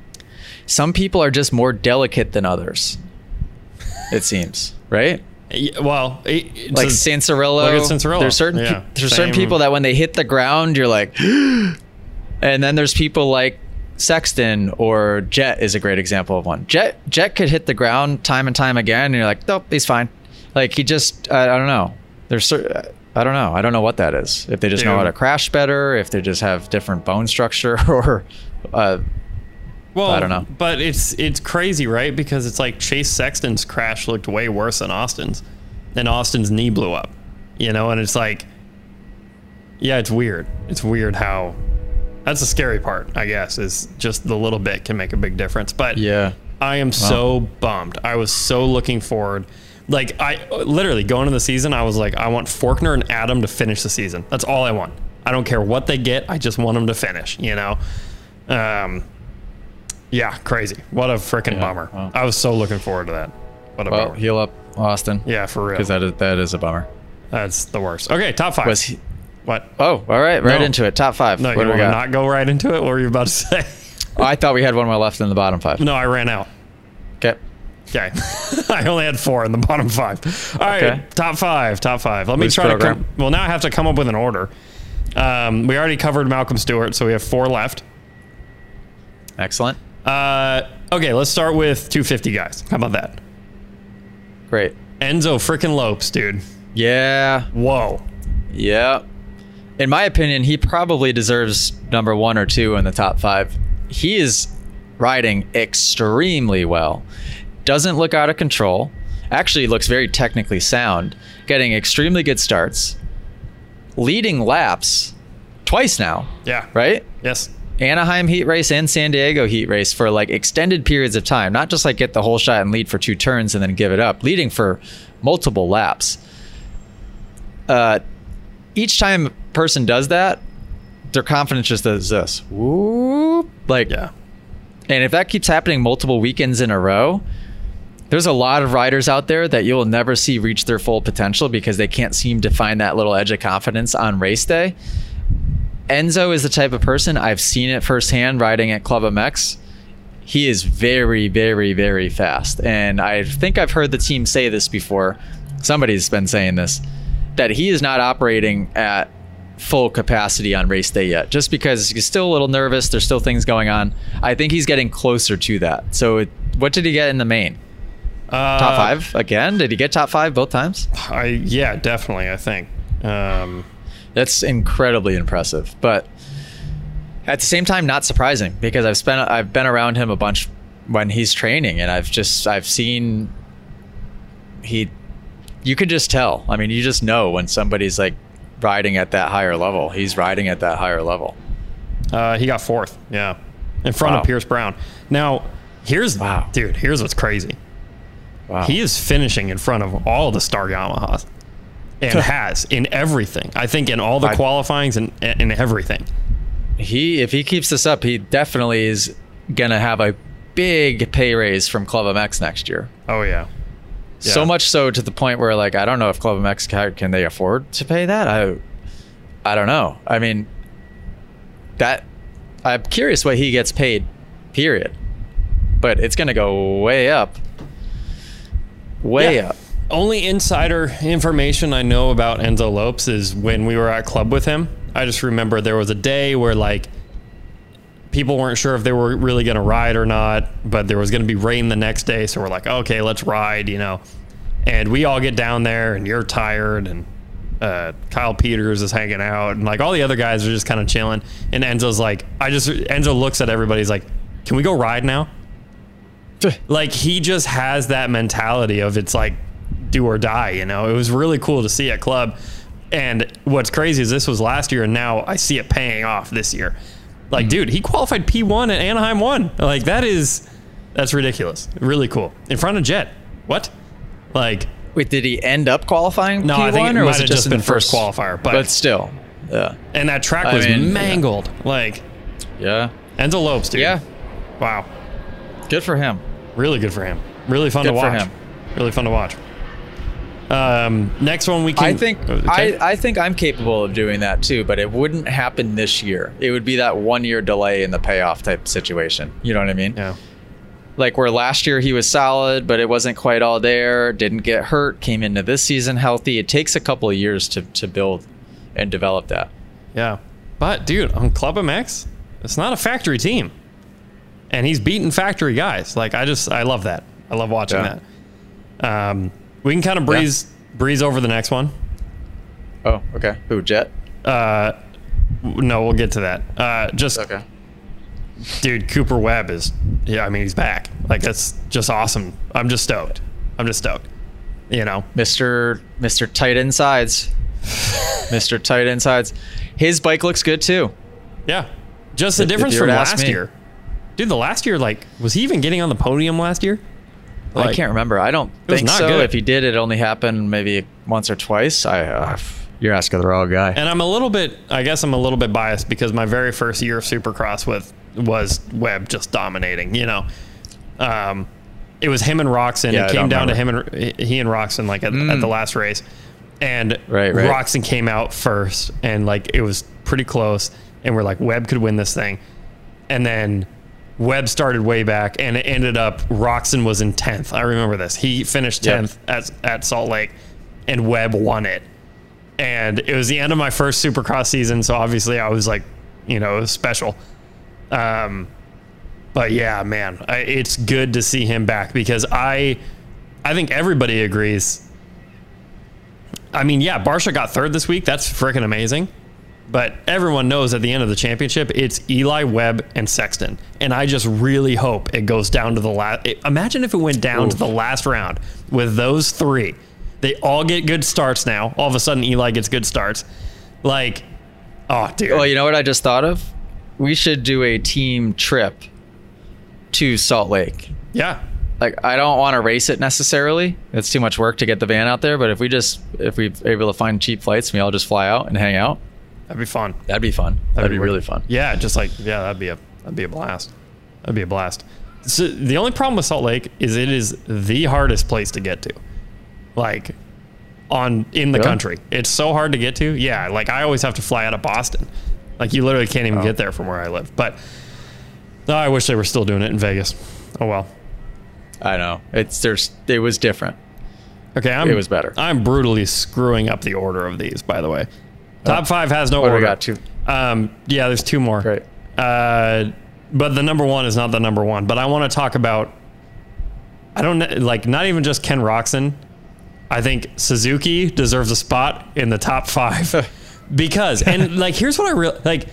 Some people are just more delicate than others. It seems, right? Yeah, well, it- it's Like a- Cianciarulo. Look at Cianciarulo. There's certain Yeah. pe- there's certain people that when they hit the ground, you're like, and then there's people like Sexton or Jett is a great example of one. Jett Jett could hit the ground time and time again, and you're like, nope, he's fine. Like he just, I, I don't know. There's I don't know. I don't know what that is. If they just know how to crash better, if they just have different bone structure, or uh, Well, I don't know. but it's it's crazy, right? Because it's like Chase Sexton's crash looked way worse than Austin's, and Austin's knee blew up, you know. And it's like, yeah, it's weird. It's weird how. That's the scary part, I guess, is just the little bit can make a big difference. But yeah, I am so bummed. I was so looking forward. Like I literally going into the season, I was like, I want Forkner and Adam to finish the season. That's all I want. I don't care what they get. I just want them to finish. You know. Um. Yeah, crazy. What a freaking Yeah, bummer. wow. I was so looking forward to that. What a well, bummer. heal up Austin. Yeah, for real. because that is that is a bummer. That's the worst. Okay, top five. Was he? What? Oh, all right, right No. into it. Top five. No, what you want to not go right into it? What were you about to say? Oh, I thought we had one more left in the bottom five. no, I ran out. Okay. Okay. I only had four in the bottom five. All right. Okay. Top five. Top five. Let me try to program. come. Well, now I have to come up with an order. Um, we already covered Malcolm Stewart, so we have four left. Excellent. Uh, okay, let's start with 250 guys. How about that? Great. Enzo freaking Lopes, dude. Yeah. Whoa. Yeah. In my opinion, he probably deserves number one or two in the top five. He is riding extremely well. Doesn't look out of control. Actually, looks very technically sound. Getting extremely good starts. Leading laps twice now, Yeah. right? Yes. Anaheim heat race and San Diego heat race for like extended periods of time, not just like get the whole shot and lead for two turns and then give it up, leading for multiple laps. Uh, each time person does that, their confidence just does this. Whoop. Like, Yeah. and if that keeps happening multiple weekends in a row, there's a lot of riders out there that you'll never see reach their full potential because they can't seem to find that little edge of confidence on race day. Enzo is the type of person I've seen it firsthand riding at Club MX. He is very, very, very fast. And I think I've heard the team say this before. Somebody's been saying this that he is not operating at full capacity on race day yet, just because he's still a little nervous. There's still things going on. I think he's getting closer to that. So, it, what did he get in the main? Uh, Top five again? Did he get top five both times? I yeah, definitely. I think. Um, That's incredibly impressive, but at the same time, not surprising because I've spent I've been around him a bunch when he's training, and I've just I've seen he. You can just tell. I mean, you just know when somebody's like riding at that higher level. He's riding at that higher level. uh, he got fourth. Yeah, in front Wow. of Pierce Brown. Now, here's Wow. dude. Here's what's crazy. Wow. He is finishing in front of all the star Yamahas, and has in everything. I think in all the I- qualifyings and in everything. he if he keeps this up, he definitely is gonna have a big pay raise from Club MX next year. Oh yeah. So much so to the point where like I don't know if Club MX can, can they afford to pay that. I I don't know. I mean that I'm curious what he gets paid. Period. But it's gonna go way up. Way Yeah. up. Only insider information I know about Enzo Lopes is when we were at club with him. I just remember there was a day where like people weren't sure if they were really going to ride or not, but there was going to be rain the next day, so we're like, okay, let's ride, you know. And we all get down there, and you're tired, and uh, Kyle Peters is hanging out, and like all the other guys are just kind of chilling. And Enzo's like, I just Enzo looks at everybody, he's like, can we go ride now? like he just has that mentality of it's like do or die you know it was really cool to see at club and what's crazy is this was last year and now i see it paying off this year like dude he qualified p1 at anaheim 1 like that is that's ridiculous really cool in front of Jett what like Wait, did he end up qualifying No, P1 I think it or was it just just in been the first qualifier, but- but still. Yeah. and that track I was mean, yeah. mangled like Yeah. enzo lopes dude Yeah. wow Good for him. Really good for him. Really fun Good to watch. Really fun to watch. Um, next one we can. I think Okay. I, I think I'm capable of doing that too, but it wouldn't happen this year. It would be that one year delay in the payoff type situation. You know what I mean? yeah. Like where last year he was solid, but it wasn't quite all there, didn't get hurt, came into this season healthy. It takes a couple of years to, to build and develop that. Yeah. But dude, on Club MX, it's not a factory team. And he's beating factory guys. Like I just I love that. I love watching Yeah. that. Um, we can kind of breeze breeze over the next one. Oh, okay. Who, Jett? Uh, no, we'll get to that. Uh, just Okay. dude, Cooper Webb is yeah, I mean he's back. Like that's just awesome. I'm just stoked. I'm just stoked. You know. Mr. Mr. Tight Insides. Mr. Tight Insides. His bike looks good too. Yeah. Just the If- if difference were from last me. year. Dude, the last year, like, was he even getting on the podium last year? I can't remember. I don't was think not so. good. If he did, it only happened maybe once or twice. I, uh, you're asking the wrong guy. And I'm a little bit, I guess I'm a little bit biased because my very first year of Supercross with was Webb just dominating, you know. Um, it was him and Roczen. Yeah, it came down to him and he and Roczen like at, at the last race. And Right, right. Roczen came out first and like it was pretty close and we're like Webb could win this thing. And then Webb started way back and it ended up Roczen was in 10th. I remember this. He finished Yep. 10th at, at Salt Lake and Webb won it. And it was the end of my first Supercross season, so obviously I was like, you know, special. Um, but yeah, man, I, it's good to see him back because I, I think everybody agrees. I mean, yeah, Barcia got third this week. That's freaking amazing. But everyone knows at the end of the championship, it's Eli Webb and Sexton. And I just really hope it goes down to the last. Imagine if it went down to the last round with those three. They all get good starts now. All of a sudden, Eli gets good starts. Like, oh, dude. Well, you know what I just thought of? We should do a team trip to Salt Lake. yeah. Like, I don't want to race it necessarily. It's too much work to get the van out there. But if we just, if we're able to find cheap flights, we all just fly out and hang out. That'd be fun. That'd be fun. That'd, be, wicked. really fun. Yeah, just like yeah, that'd be a that'd be a blast. That'd be a blast. So the only problem with Salt Lake is it is the hardest place to get to. Like on in the Really? country. It's so hard to get to. Yeah, like I always have to fly out of Boston. Like you literally can't even Oh. get there from where I live. But oh, I wish they were still doing it in Vegas. Oh well. I know. It's there's. It was different. Okay, I'm, It was better. I'm brutally screwing up the order of these, by the way. Top five has no What order. we got? Two. Um, yeah, there's two more. Great. Uh, but the number one is not the number one. But I want to talk about. I don't like not even just Ken Roczen, I think Suzuki deserves a spot in the top five because, and like, here's what I really like.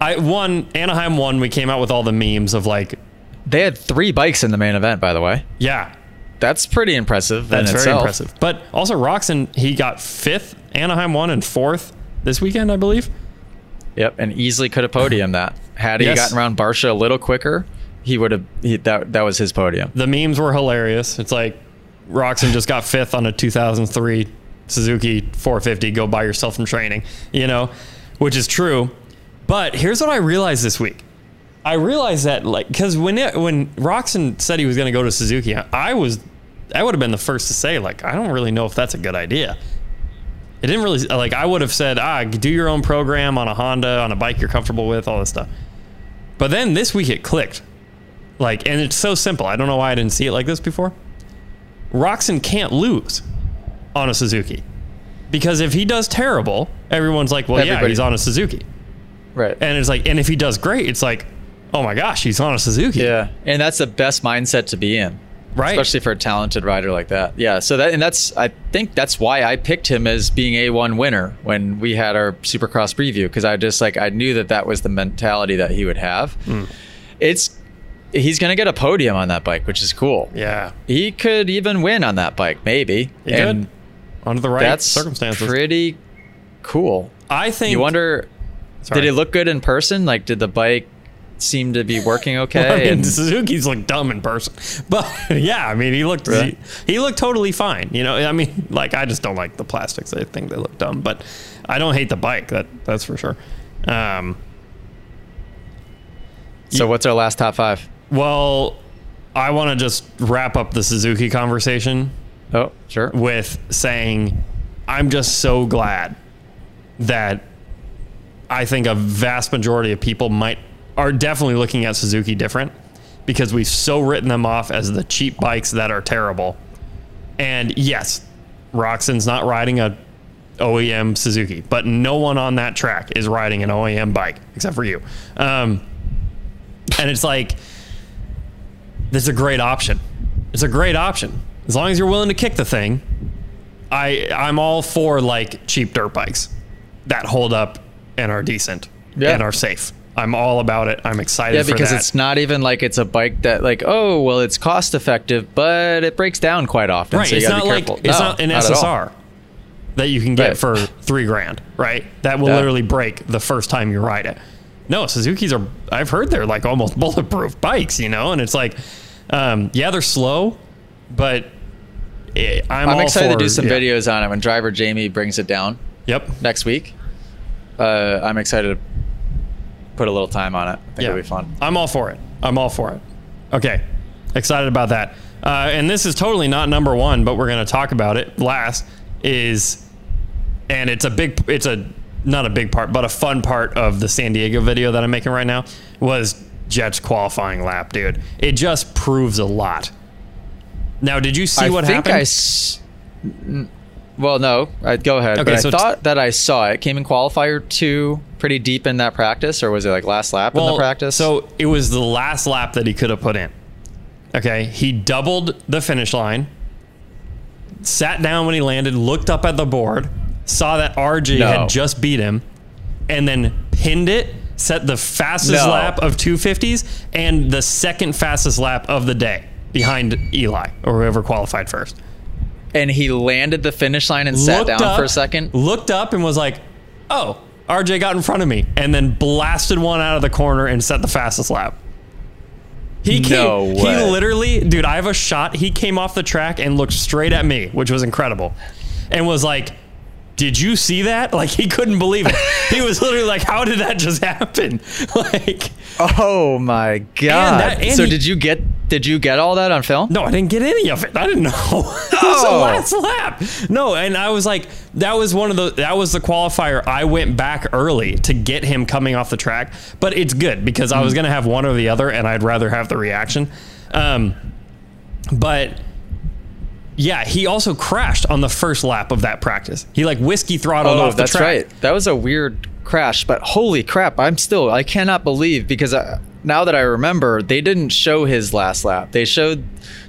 I won Anaheim won. We came out with all the memes of like, They had three bikes in the main event, by the way. yeah, That's pretty impressive. that's very itself. impressive. But also Roczen, he got fifth. Anaheim one and fourth this weekend, I believe. Yep, and easily could have podiumed that. Had he Yes. gotten around Barcia a little quicker, he would have. He, that that was his podium. The memes were hilarious. It's like Roczen just got fifth on a 2003 Suzuki 450. Go buy yourself some training, you know, which is true. But here's what I realized this week. I realized that like because when it, when Roczen said he was going to go to Suzuki, I was I would have been the first to say like I don't really know if that's a good idea. It didn't really like I would have said ah do your own program on a Honda on a bike you're comfortable with all this stuff. But then this week it clicked. Like and it's so simple. I don't know why I didn't see it like this before. Roczen can't lose on a Suzuki. Because if he does terrible, everyone's like, well, yeah, he's on a Suzuki. Right. And it's like, and if he does great, it's like, oh my gosh, he's on a Suzuki. yeah, and that's the best mindset to be in. Right. especially for a talented rider like that. Yeah, so that and that's I think that's why I picked him as being a one winner when we had our Supercross preview because I just like I knew that that was the mentality that he would have. Hmm. It's he's gonna get a podium on that bike, which is cool. Yeah. He could even win on that bike, maybe. He and could. Under the right that's circumstances. pretty cool. I think You wonder, Sorry. did it look good in person? Like, did the bike seem to be working okay? I mean, And- Suzuki's look dumb in person, but yeah, I mean, he looked Really? he, he looked totally fine. You know, I mean, like I just don't like the plastics. I think they look dumb, but I don't hate the bike. That that's for sure. Um, so, what's our last top five? well, I want to just wrap up the Suzuki conversation Oh, sure. with saying I'm just so glad that I think a vast majority of people might are definitely looking at Suzuki different because we've so written them off as the cheap bikes that are terrible. And yes, Roczen's not riding a OEM Suzuki, but no one on that track is riding an OEM bike except for you. Um, and it's like this is a great option. It's a great option as long as you're willing to kick the thing. I I'm all for like cheap dirt bikes that hold up and are decent Yeah. and are safe. I'm all about it. I'm excited Yeah, because it's not even like it's a bike that like oh well it's cost effective, but it breaks down quite often. right. So you it's not like it's No, not an all. SSR that you can get Right. for three grand. Right. That will Yeah. literally break the first time you ride it. No, Suzuki's are. I've heard they're like almost bulletproof bikes. You know, and it's like, um, yeah, they're slow, but eh, I'm, I'm excited for, to do some yeah. videos on it when driver Jamie brings it down Yep. next week. Uh, I'm excited to put a little time on it. I think Yeah. it'll be fun. I'm all for it. I'm all for it. Okay. Excited about that. Uh, and this is totally not number one, but we're going to talk about it last. Is and it's a big, it's a not a big part, but a fun part of the San Diego video that I'm making right now was Jett's qualifying lap, dude. It just proves a lot. Now, did you see I what think happened? I s- n- well, no. I go ahead. Okay, but so I t- thought that I saw it. Came in qualifier two, pretty deep in that practice, or was it like last lap in the practice? So it was the last lap that he could have put in. Okay. He doubled the finish line, sat down when he landed, looked up at the board, saw that RJ No. had just beat him, and then pinned it, set the fastest No. lap of 250s and the second fastest lap of the day behind Eli or whoever qualified first. And he landed the finish line and sat down up- for a second. Looked up and was like, "Oh, RJ got in front of me," and then blasted one out of the corner and set the fastest lap. He came. No He literally, dude. I have a shot. He came off the track and looked straight at me, which was incredible, and was like. Did you see that? Like he couldn't believe it. he was literally like, "How did that just happen?" Like, Oh my god! that- and so he- did you get did you get all that on film? No, I didn't get any of it. I didn't know. it was the Oh. last lap. No, and I was like, that was one of the that was the qualifier. I went back early to get him coming off the track, but it's good because I was gonna have one or the other, and I'd rather have the reaction. Um, but yeah, he also crashed on the first lap of that practice. He like whiskey throttled Oh, off the that's track. right. That was a weird crash, but holy crap! I'm still I cannot believe because I now that I remember, they didn't show his last lap. They showed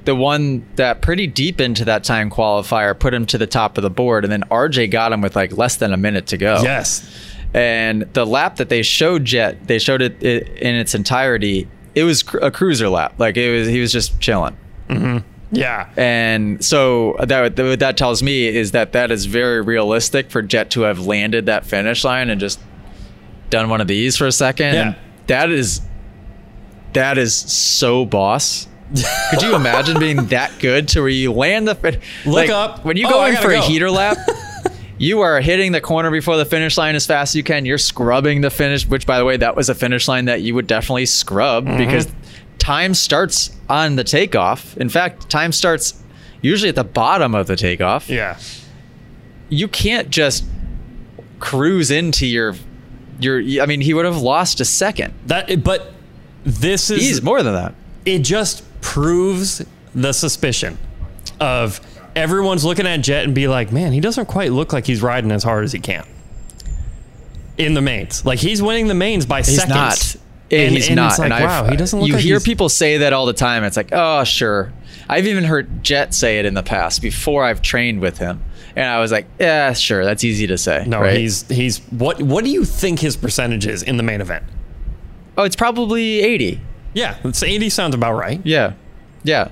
the one that pretty deep into that time qualifier put him to the top of the board, and then RJ got him with like less than a minute to go. Yes. And the lap that they showed Jett, they showed it in its entirety. It was a cruiser lap. Like it was, he was just chilling. Mm-hmm. Yeah. And so that what that tells me is that that is very realistic for Jett to have landed that finish line and just done one of these for a second. Yeah. And that is that is so boss. Could you imagine being that good to where you land the fin- Look up. when you Oh, go I in for a heater lap? You are hitting the corner before the finish line as fast as you can. You're scrubbing the finish, which, by the way, that was a finish line that you would definitely scrub Mm-hmm. because time starts on the takeoff. In fact, time starts usually at the bottom of the takeoff. Yeah. You can't just cruise into your your. I mean, he would have lost a second. That but this is He's more than that. it just proves the suspicion of everyone's looking at Jett and be like, man, he doesn't quite look like he's riding as hard as he can. In the mains. Like he's winning the mains by He's seconds. not. And- he's and not. Like, and wow, he doesn't look You like hear people say that all the time. It's like, oh, sure. I've even heard Jett say it in the past before I've trained with him, and I was like, yeah, sure, that's easy to say. No, right? he's he's what what do you think his percentage is in the main event? Oh, it's probably eighty. Yeah, it's 80 sounds about right. Yeah, yeah.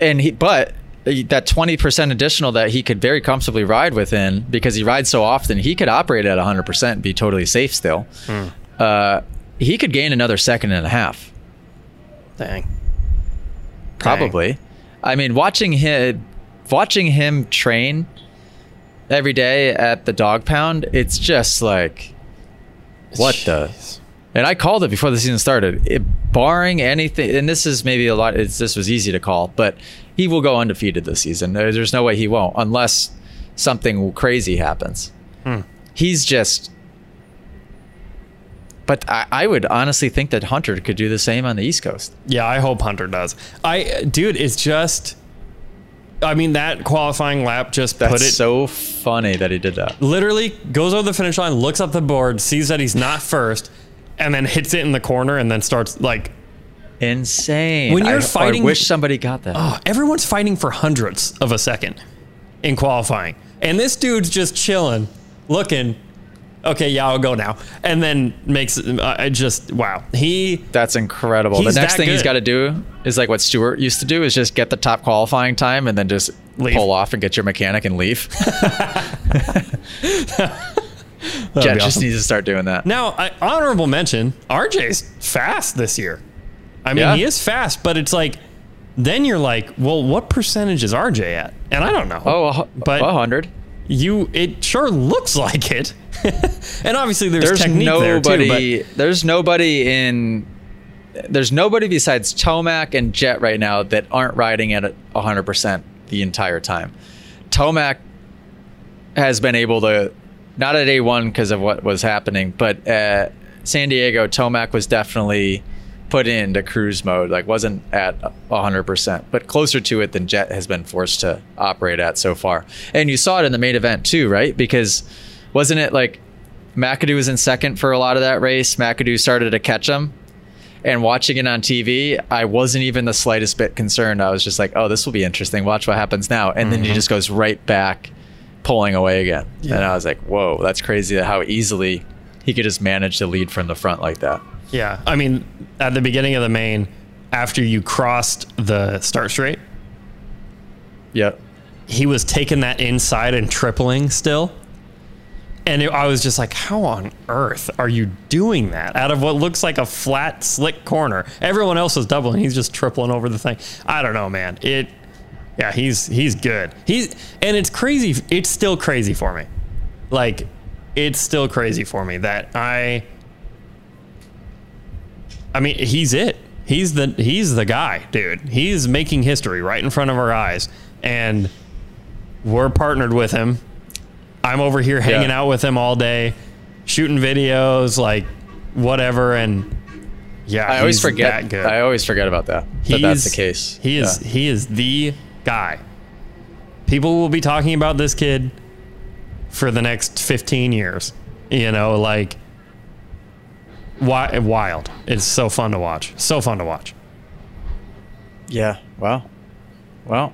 And he, but that twenty percent additional that he could very comfortably ride within because he rides so often, he could operate at hundred percent and be totally safe still. Hmm. Uh, he could gain another second and a half. Dang. Probably. I mean, watching him, watching him train every day at the dog pound, it's just like, what the? And I called it before the season started. It, barring anything, and this is maybe a lot. It's, this was easy to call, but he will go undefeated this season. There's no way he won't, unless something crazy happens. Hmm. He's just. But I, I would honestly think that Hunter could do the same on the East Coast. Yeah, I hope Hunter does. I dude, it's just I mean that qualifying lap just That's put it so funny that he did that. literally goes over the finish line, looks up the board, sees that he's not first, and then hits it in the corner and then starts like Insane. When you're I, fighting- I wish somebody got that. oh, everyone's fighting for hundredths of a second in qualifying. And this dude's just chilling, looking, okay, yeah, I'll go now. And then makes uh, I just wow. He That's incredible. The next thing he's got to do is like what Stewart used to do is just get the top qualifying time and then just Leave. pull off and get your mechanic and leave. Jett be just needs to start doing that. Now, I, honorable mention, RJ's fast this year. I mean, Yeah. he is fast, but it's like, then you're like, well, what percentage is RJ at? And I don't know. Oh, But- a hundred. you, it sure looks like it. and obviously, there's, There's technique nobody. there too. there's nobody in. There's nobody besides Tomac and Jett right now that aren't riding at hundred percent the entire time. Tomac has been able to, not at A1 because of what was happening, but at San Diego, Tomac was definitely put into cruise mode, like wasn't at 100%, but closer to it than Jett has been forced to operate at so far. And you saw it in the main event too, right? Because wasn't it like McAdoo was in second for a lot of that race? McAdoo started to catch him. And watching it on TV, I wasn't even the slightest bit concerned. I was just like, oh, this will be interesting. Watch what happens now. And then he mm-hmm. just goes right back, pulling away again. And I was like, whoa, that's crazy how easily he could just manage to lead from the front like that. Yeah. I mean, at the beginning of the main, after you crossed the start straight, Yep. he was taking that inside and tripling still. And it, I was just like, how on earth are you doing that out of what looks like a flat, slick corner? Everyone else is doubling. He's just tripling over the thing. I don't know, man. It, yeah, he's he's good. He's and it's crazy. It's still crazy for me. Like, it's still crazy for me that I. I mean, he's it. He's the he's the guy, dude. He's making history right in front of our eyes, and we're partnered with him. I'm over here hanging Yeah. out with him all day, shooting videos, like whatever, and yeah, I always forget. that good. I always forget about that. That that's the case. He is Yeah. he is the guy. People will be talking about this kid for the next 15 years. You know, like wild. It's so fun to watch. So fun to watch. Yeah. Well. Well.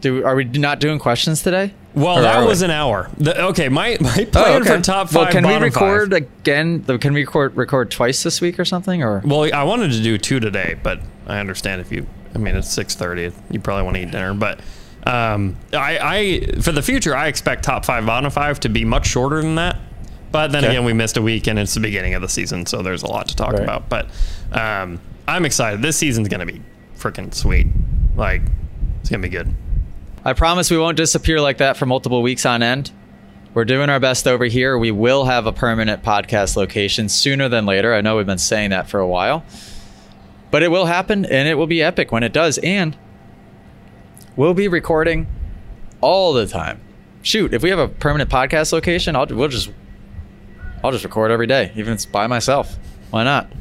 Do are we not doing questions today? Well, Or that we? was an hour. The, okay, my my plan Oh, okay. for top five. Well, can we record Five. again? Can we record record twice this week or something? Or Well, I wanted to do two today, but I understand if you. I mean, it's six thirty. You probably want to eat dinner, but um, I, I for the future, I expect top five, bottom five to be much shorter than that. But then Okay. again, we missed a week, and it's the beginning of the season, so there's a lot to talk Right. about. But um, I'm excited. This season's gonna be freaking sweet. Like, it's gonna be good. I promise we won't disappear like that for multiple weeks on end. We're doing our best over here. We will have a permanent podcast location sooner than later. I know we've been saying that for a while. But it will happen and it will be epic when it does. And we'll be recording all the time. Shoot, if we have a permanent podcast location, I'll we'll just I'll just record every day, even if it's by myself. Why not?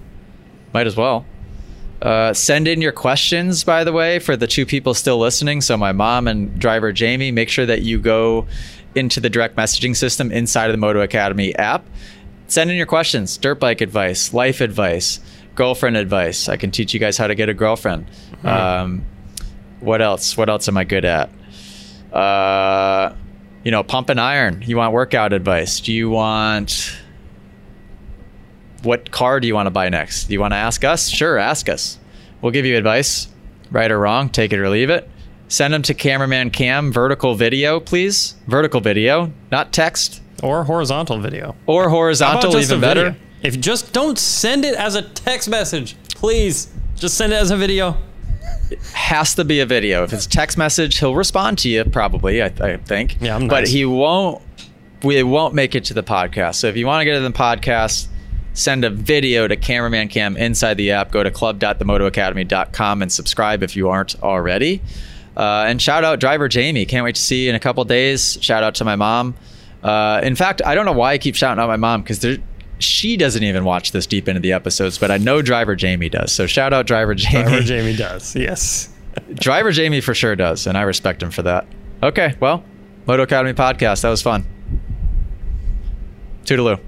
Might as well. Uh, send in your questions, by the way, for the two people still listening. So, my mom and driver Jamie, make sure that you go into the direct messaging system inside of the Moto Academy app. Send in your questions dirt bike advice, life advice, girlfriend advice. I can teach you guys how to get a girlfriend. Um, what else? What else am I good at? Uh, you know, pump and iron. You want workout advice? Do you want what car do you want to buy next? Do you want to ask us? Sure, ask us. We'll give you advice, right or wrong, take it or leave it. Send them to cameraman Cam, vertical video, please. Vertical video, not text Or horizontal video. or horizontal, even better. video? If just don't send it as a text message, please. Just send it as a video. Has to be a video. If it's text message, he'll respond to you probably. I, I think. Yeah, I'm nice. But he won't. We won't make it to the podcast. So if you want to get to the podcast, send a video to cameraman cam inside the app. Go to club.themotoacademy.com and subscribe if you aren't already. Uh, and shout out driver Jamie. Can't wait to see you in a couple days. Shout out to my mom. Uh, in fact, I don't know why I keep shouting out my mom because she doesn't even watch this deep into the episodes, but I know driver Jamie does. So shout out driver Jamie. Whatever Jamie does. Yes. Driver Jamie for sure does, and I respect him for that. Okay, well, Moto Academy podcast. That was fun. Toodaloo.